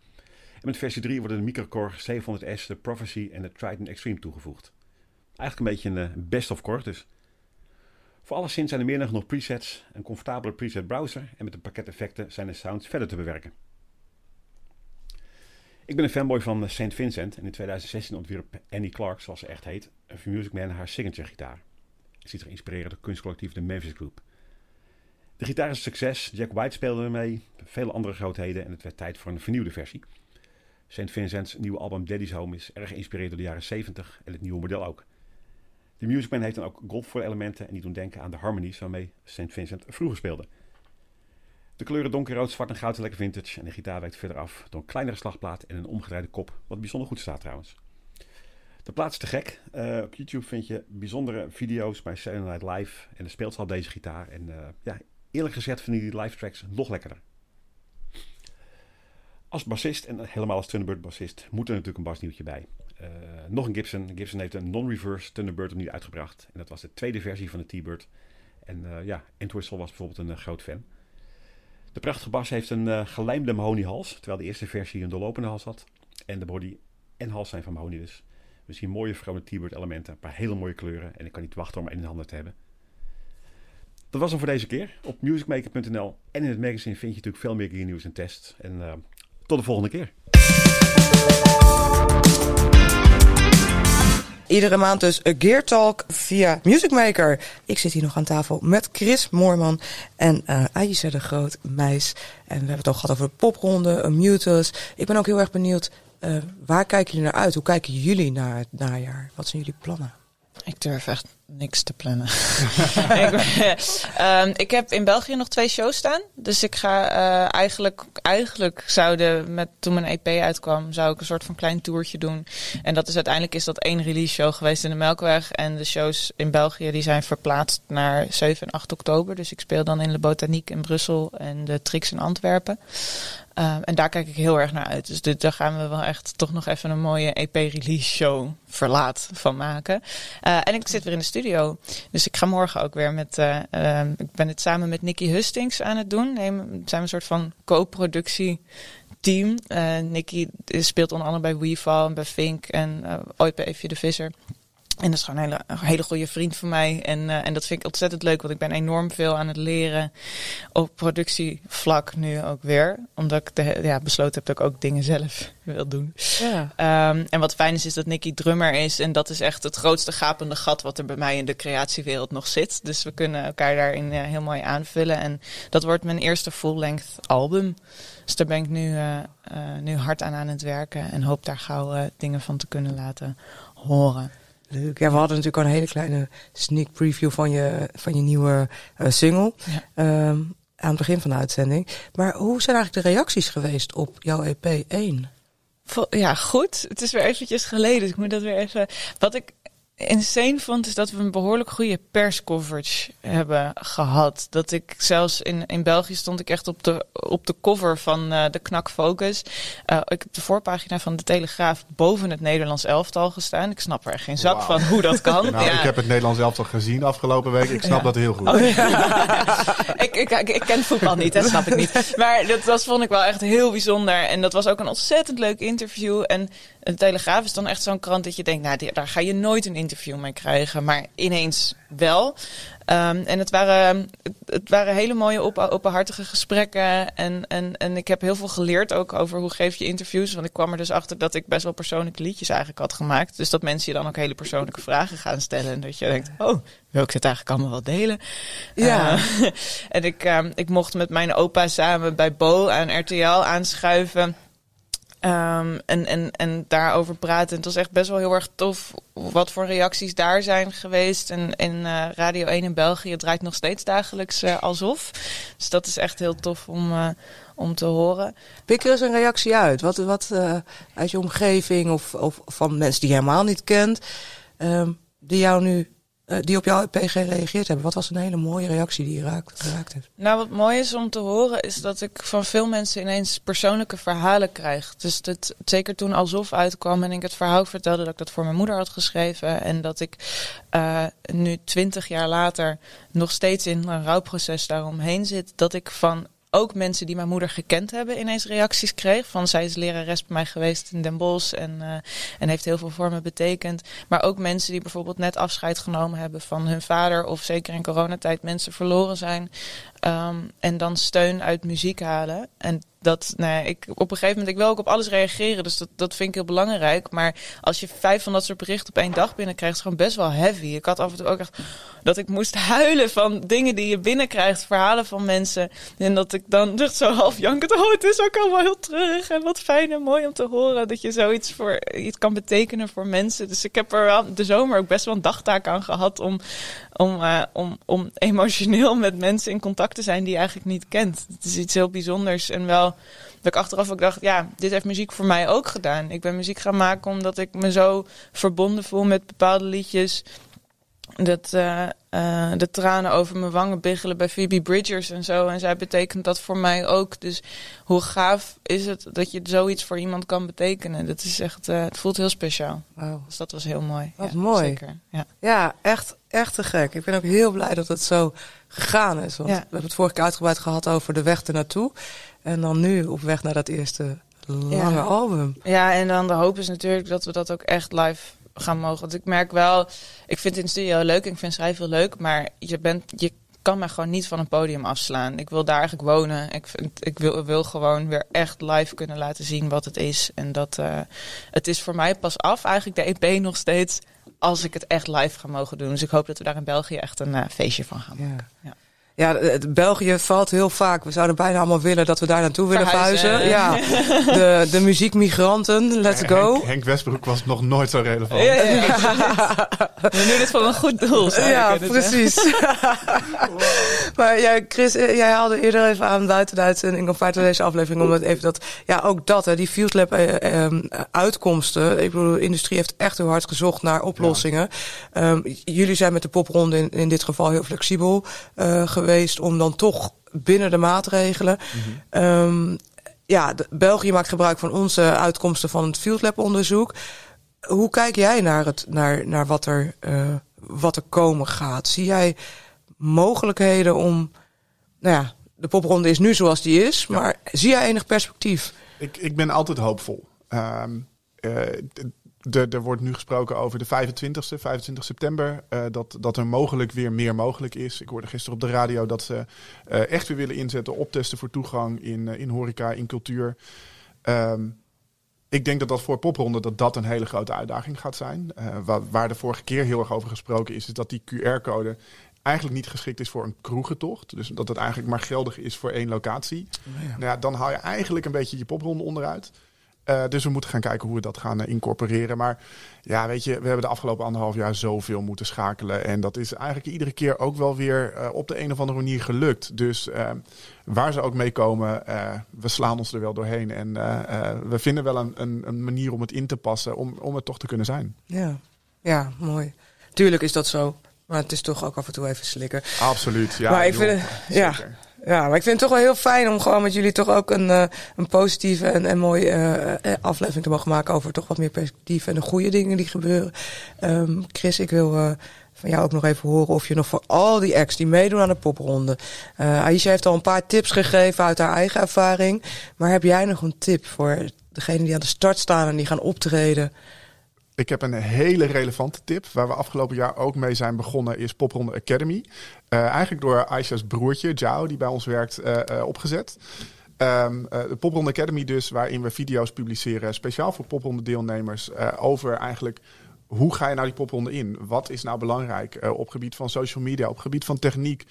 H: En met versie 3 worden de Microkorg 700S, de Prophecy en de Triton Extreme toegevoegd. Eigenlijk een beetje een eh, best of Korg dus. Voor alle synths zijn er meer dan genoeg presets, een comfortabele preset browser en met een pakket effecten zijn de sounds verder te bewerken. Ik ben een fanboy van eh, St. Vincent en in 2016 ontwierp Annie Clark, zoals ze echt heet, een Music Man haar signature gitaar. Ze ziet geïnspireerd door kunstcollectief de Memphis Group. De gitaar is een succes, Jack White speelde ermee, vele andere grootheden en het werd tijd voor een vernieuwde versie. St. Vincent's nieuwe album Daddy's Home is erg geïnspireerd door de jaren 70 en het nieuwe model ook. De Music Man heeft dan ook golfvolle elementen en die doen denken aan de harmonies waarmee St. Vincent vroeger speelde. De kleuren donkerrood, zwart en goud zijn lekker vintage. En de gitaar wijkt verder af door een kleinere slagplaat en een omgedraaide kop. Wat bijzonder goed staat trouwens. De plaat is te gek. Uh, op YouTube vind je bijzondere video's bij Saturday Night Live. En de speelt al deze gitaar. En uh, ja, eerlijk gezegd vind ik die live tracks nog lekkerder. Als bassist en helemaal als Thunderbird bassist moet er natuurlijk een basnieuwtje bij. Uh, nog een Gibson. Gibson heeft een non-reverse Thunderbird opnieuw uitgebracht. En dat was de tweede versie van de T-Bird. En ja, Entwistle was bijvoorbeeld een groot fan. De prachtige bas heeft een gelijmde mahoниehals, terwijl de eerste versie een doorlopende hals had. En de body en hals zijn van mahogany dus. Zien mooie vrome T-Bird elementen, een paar hele mooie kleuren. En ik kan niet wachten om een in handen te hebben. Dat was hem voor deze keer. Op musicmaker.nl en in het magazine vind je natuurlijk veel meer gear nieuws en tests. En tot de volgende keer.
B: Iedere maand dus een Gear Talk via Music Maker. Ik zit hier nog aan tafel met Chris Moorman en uh, Aisha de Groot Meis. En we hebben het ook gehad over de popronde, een Mutus. Ik ben ook heel erg benieuwd, uh, waar kijken jullie naar uit? Hoe kijken jullie naar het najaar? Wat zijn jullie plannen?
C: Ik durf echt niks te plannen. ik, um, ik, heb in België nog twee shows staan. Dus ik ga uh, eigenlijk, eigenlijk zouden met toen mijn EP uitkwam, zou ik een soort van klein toertje doen. En dat is uiteindelijk is dat één release show geweest in de Melkweg. En de shows in België die zijn verplaatst naar 7 en 8 oktober. Dus ik speel dan in de Botaniek in Brussel en de Trix in Antwerpen. Um, en daar kijk ik heel erg naar uit. Dus dit, daar gaan we wel echt toch nog even een mooie EP-release show verlaat van maken. Uh, en ik zit weer in de studio. Dus ik ga morgen ook weer met. Uh, uh, ik ben het samen met Nicky Hustings aan het doen. Nee, we zijn een soort van co-productie team. Uh, Nicky speelt onder andere bij WeFall en bij Fink en ooit bij Evie de Visser. En dat is gewoon een hele, een hele goede vriend van mij. En, uh, en dat vind ik ontzettend leuk, want ik ben enorm veel aan het leren op productievlak nu ook weer. Omdat ik de, ja, besloten heb dat ik ook dingen zelf wil doen. Ja. Um, en wat fijn is, is dat Nicky drummer is. En dat is echt het grootste gapende gat wat er bij mij in de creatiewereld nog zit. Dus we kunnen elkaar daarin uh, heel mooi aanvullen. En dat wordt mijn eerste full-length album. Dus daar ben ik nu, uh, nu hard aan aan het werken. En hoop daar gauw dingen van te kunnen laten horen.
B: Leuk. Ja, we hadden natuurlijk al een hele kleine sneak preview van je, van je nieuwe eh, single.
C: Ja.
B: Ehm, aan het begin van de uitzending. Maar hoe zijn eigenlijk de reacties geweest op jouw EP 1?
C: Vol- Ja, goed. Het is weer eventjes geleden. dus Ik moet dat weer even. Wat ik insane vond, is dat we een behoorlijk goede perscoverage hebben gehad. Dat ik zelfs in, in België stond ik echt op de, op de cover van eh, de Knak Focus. Eh, ik heb de voorpagina van de Telegraaf boven het Nederlands elftal gestaan. Ik snap er echt geen zak van hoe dat kan.
D: Nou,
C: Ja.
D: ik heb het Nederlands elftal gezien afgelopen week. Ik snap
C: Ja.
D: dat heel goed.
C: Oh, ik, ik, ik, ik ken voetbal niet, dat snap ik niet. Maar dat was, vond ik wel echt heel bijzonder. En dat was ook een ontzettend leuk interview. En de Telegraaf is dan echt zo'n krant dat je denkt... nou, daar ga je nooit een interview mee krijgen. Maar ineens wel. Ehm, en het waren, het, het waren hele mooie, open, openhartige gesprekken. En, en, en ik heb heel veel geleerd ook over hoe geef je interviews. Want ik kwam er dus achter dat ik best wel persoonlijke liedjes eigenlijk had gemaakt. Dus dat mensen je dan ook hele persoonlijke vragen gaan stellen. En dat je denkt, oh, wil ik dit eigenlijk allemaal wel delen?
B: Ja.
C: Eh, en ik, ehm, ik mocht met mijn opa samen bij Bo aan RTL aanschuiven. Ehm, en, en, en daarover praten. En het was echt best wel heel erg tof wat voor reacties daar zijn geweest. En, en eh, Radio 1 in België draait nog steeds dagelijks eh, alsof. Dus dat is echt heel tof om, eh, om te horen.
B: Pik er eens een reactie uit. Wat, wat uit je omgeving of, of van mensen die je helemaal niet kent. ehm, die, jou nu, die op jouw EP gereageerd hebben. Wat was een hele mooie reactie die je raakt, geraakt heeft?
C: Nou, wat mooi is om te horen, is dat ik van veel mensen ineens persoonlijke verhalen krijg. Dus dat, zeker toen Alsof uitkwam en ik het verhaal vertelde dat ik dat voor mijn moeder had geschreven. En dat ik eh, nu twintig jaar later nog steeds in een rouwproces daaromheen zit. Dat ik van ook mensen die mijn moeder gekend hebben ineens reacties kreeg. Van zij is lerares bij mij geweest in Den Bosch en, eh, en heeft heel veel voor me betekend. Maar ook mensen die bijvoorbeeld net afscheid genomen hebben van hun vader. Of zeker in coronatijd mensen verloren zijn. Ehm, en dan steun uit muziek halen. En dat, nou ik, op een gegeven moment, ik wil ook op alles reageren. Dus dat, dat vind ik heel belangrijk. Maar als je vijf van dat soort berichten op één dag binnenkrijgt, is gewoon best wel heavy. Ik had af en toe ook echt dat ik moest huilen van dingen die je binnenkrijgt. Verhalen van mensen. En dat ik dan echt zo half jankend, oh het is ook allemaal heel terug. En wat fijn en mooi om te horen dat je zoiets voor, iets kan betekenen voor mensen. Dus ik heb er de zomer ook best wel een dagtaak aan gehad om, om, eh, om, om emotioneel met mensen in contact te zijn die je eigenlijk niet kent. Het is iets heel bijzonders en wel dat ik achteraf ook dacht, ja, dit heeft muziek voor mij ook gedaan. Ik ben muziek gaan maken omdat ik me zo verbonden voel met bepaalde liedjes. Dat eh, eh, de tranen over mijn wangen biggelen bij Phoebe Bridgers en zo. En zij betekent dat voor mij ook. Dus hoe gaaf is het dat je zoiets voor iemand kan betekenen? Dat is echt, eh, het voelt heel speciaal. Dus dat was heel mooi.
B: Wat
C: Ja,
B: mooi.
C: Zeker. Ja.
B: Ja, echt, echt te gek. Ik ben ook heel blij dat het zo gegaan is. Want
C: Ja.
B: we hebben het vorige keer uitgebreid gehad over de weg ernaartoe. En dan nu op weg naar dat eerste lange album.
C: Ja, en dan de hoop is natuurlijk dat we dat ook echt live gaan mogen. Want ik merk wel, ik vind het in de studio leuk, ik vind schrijven heel leuk, maar je bent, je kan mij gewoon niet van een podium afslaan. Ik wil daar eigenlijk wonen. Ik, vind, ik wil, wil gewoon weer echt live kunnen laten zien wat het is. En dat, eh, het is voor mij pas af, eigenlijk de EP nog steeds, als ik het echt live ga mogen doen. Dus ik hoop dat we daar in België echt een eh, feestje van gaan maken.
B: Ja.
C: Ja.
B: Ja, België valt heel vaak. We zouden bijna allemaal willen dat we daar naartoe willen
C: Verhuizen.
B: verhuizen. Ja, de, de muziekmigranten, let's go.
D: Henk, Henk Westbroek was nog nooit zo relevant.
C: Ja, ja, ja. We doen dit voor een goed doel.
B: Ja, precies. maar ja, Chris, eh, jij haalde eerder even aan buiten de uitzending of buiten deze aflevering, omdat even dat, ja, ook dat, hè, die Field Lab eh, eh, uitkomsten. Ik bedoel, de industrie heeft echt heel hard gezocht naar oplossingen. Ehm, jullie zijn met de popronde in, in dit geval heel flexibel eh, geweest om dan toch binnen de maatregelen. Ehm, ja, de- België maakt gebruik van onze uitkomsten van het Field Lab onderzoek. Hoe kijk jij naar, het, naar, naar wat, er, eh, wat er komen gaat? Zie jij mogelijkheden om. Nou ja, de popronde is nu zoals die is, maar zie jij enig perspectief?
D: Ik, ik ben altijd hoopvol. Ehm, eh, er wordt nu gesproken over de 25e, 25 september. eh, dat, dat er mogelijk weer meer mogelijk is. Ik hoorde gisteren op de radio dat ze eh, echt weer willen inzetten op testen voor toegang in, eh, in horeca, in cultuur. Ehm, ik denk dat dat voor popronde dat dat een hele grote uitdaging gaat zijn. Eh, wa- waar de vorige keer heel erg over gesproken is, is dat die QR-code eigenlijk niet geschikt is voor een kroegentocht. Dus dat het eigenlijk maar geldig is voor één locatie. Nou ja, dan haal je eigenlijk een beetje je popronde onderuit. Uh, dus we moeten gaan kijken hoe we dat gaan uh, incorporeren. Maar ja, weet je, we hebben de afgelopen anderhalf jaar zoveel moeten schakelen. En dat is eigenlijk iedere keer ook wel weer uh, op de een of andere manier gelukt. Dus waar ze ook mee komen, we slaan ons er wel doorheen. En we vinden wel een, een, een, manier om het in te passen, om, om het toch te kunnen zijn.
B: Ja, ja mooi. Tuurlijk is dat zo. Maar het is toch ook af en toe even slikken.
D: Absoluut, ja.
B: Maar ik vind het, ja, ja, maar ik vind het toch wel heel fijn om gewoon met jullie toch ook een, uh, een positieve en, en mooie uh, aflevering te mogen maken over toch wat meer perspectief en de goede dingen die gebeuren. Um, Chris, ik wil van jou ook nog even horen of je nog voor al die acts die meedoen aan de popronde. Aisha heeft al een paar tips gegeven uit haar eigen ervaring. Maar heb jij nog een tip voor degenen die aan de start staan en die gaan optreden?
D: Ik heb een hele relevante tip, waar we afgelopen jaar ook mee zijn begonnen, is Popronde Academy. Uh, eigenlijk door Aisha's broertje, Jao, die bij ons werkt, uh, uh, opgezet. Um, de Popronde Academy dus, waarin we video's publiceren, speciaal voor popronde deelnemers, over eigenlijk hoe ga je nou die popronde in? Wat is nou belangrijk op gebied van social media, op gebied van techniek?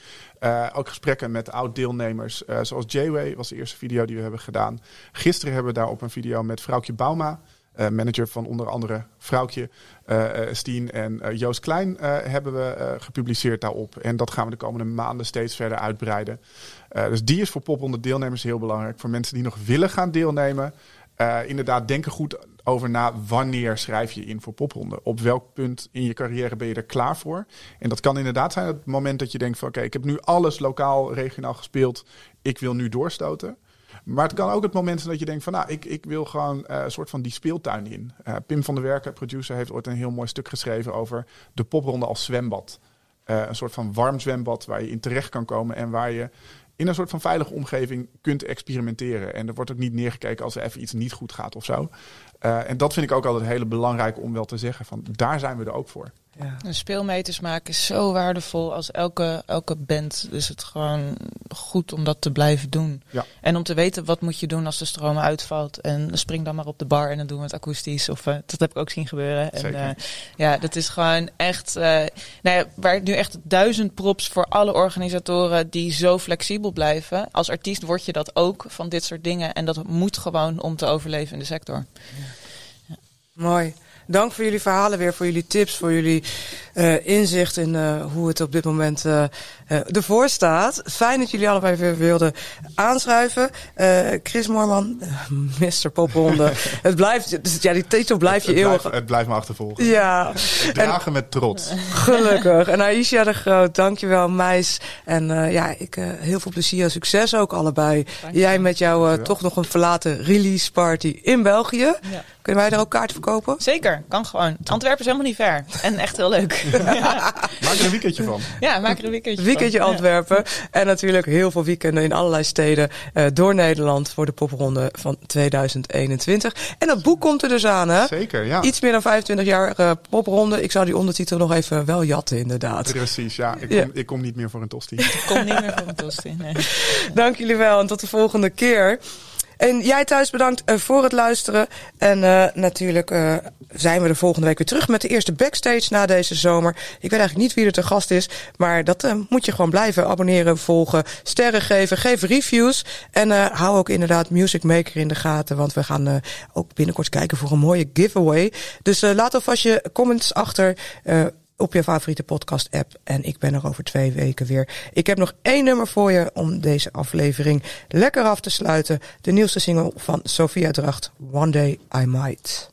D: Ook gesprekken met oud-deelnemers, uh, zoals J-Way was de eerste video die we hebben gedaan. Gisteren hebben we daarop een video met Vrouwtje Bauma. Uh, manager van onder andere Vrouwtje, uh, Steen en uh, Joost Klein hebben we gepubliceerd daarop. En dat gaan we de komende maanden steeds verder uitbreiden. dus die is voor popronde deelnemers heel belangrijk. Voor mensen die nog willen gaan deelnemen. inderdaad, denk er goed over na wanneer schrijf je in voor popronde. Op welk punt in je carrière ben je er klaar voor? En dat kan inderdaad zijn het moment dat je denkt van... oké, ik heb nu alles lokaal, regionaal gespeeld. Ik wil nu doorstoten. Maar het kan ook het moment zijn dat je denkt van, nou, ik, ik wil gewoon uh, een soort van die speeltuin in. Uh, Pim van der Werken, producer, heeft ooit een heel mooi stuk geschreven over de popronde als zwembad. Een soort van warm zwembad waar je in terecht kan komen en waar je in een soort van veilige omgeving kunt experimenteren. En er wordt ook niet neergekeken als er even iets niet goed gaat of zo. en dat vind ik ook altijd heel belangrijk om wel te zeggen van, daar zijn we er ook voor.
C: Ja. Een speelmeters maken is zo waardevol als elke, elke band. is het gewoon goed om dat te blijven doen.
D: Ja.
C: En om te weten wat moet je doen als de stroom uitvalt. En spring dan maar op de bar en dan doen we het akoestisch. Of uh, dat heb ik ook zien gebeuren. En uh, ja, dat is gewoon echt. Uh, nou ja, waar ik nu echt duizend props voor alle organisatoren die zo flexibel blijven. Als artiest word je dat ook van dit soort dingen. En dat moet gewoon om te overleven in de sector. Ja.
B: Ja. Mooi. Dank voor jullie verhalen weer, voor jullie tips, voor jullie uh, inzicht in uh, hoe het op dit moment uh, ervoor staat. Fijn dat jullie allebei weer wilden aanschuiven. Chris Moorman, Mr. Popronde. het blijft, dus, ja, die titel blijft je
D: het
B: eeuwig.
D: Blijft, het blijft me achtervolgen.
B: Ja.
D: Dragen en, met trots.
B: Gelukkig. En Aisha de Groot, dankjewel meis. En ja, ik heel veel plezier en succes ook allebei. Jij met jouw toch nog een verlaten release party in België. Ja. Kunnen wij er ook kaart verkopen?
C: Zeker, kan gewoon. Antwerpen is helemaal niet ver. En echt heel leuk.
D: maak er een weekendje van.
C: Ja, maak er een weekendje,
B: weekendje
C: van.
B: Antwerpen. Ja. En natuurlijk heel veel weekenden in allerlei steden uh, door Nederland voor de popronde van 2021. En dat boek komt er dus aan, hè?
D: Zeker, ja.
B: Iets meer dan 25 jaar uh, popronde. Ik zou die ondertitel nog even wel jatten, inderdaad.
D: Precies, ja. Ik kom, ja. Ik kom niet meer voor een tosti.
C: Ik kom niet meer voor een tosti, nee.
B: Dank jullie wel en tot de volgende keer. En jij thuis bedankt uh, voor het luisteren. En uh, natuurlijk uh, zijn we de volgende week weer terug met de eerste backstage na deze zomer. Ik weet eigenlijk niet wie er te gast is, maar dat moet je gewoon blijven abonneren, volgen, sterren geven, geef reviews. En hou ook inderdaad Music Maker in de gaten, want we gaan ook binnenkort kijken voor een mooie giveaway. Dus laat alvast je comments achter op je favoriete podcast app. En ik ben er over twee weken weer. Ik heb nog één nummer voor je om deze aflevering lekker af te sluiten. De nieuwste single van Sophia Dracht, One Day I Might.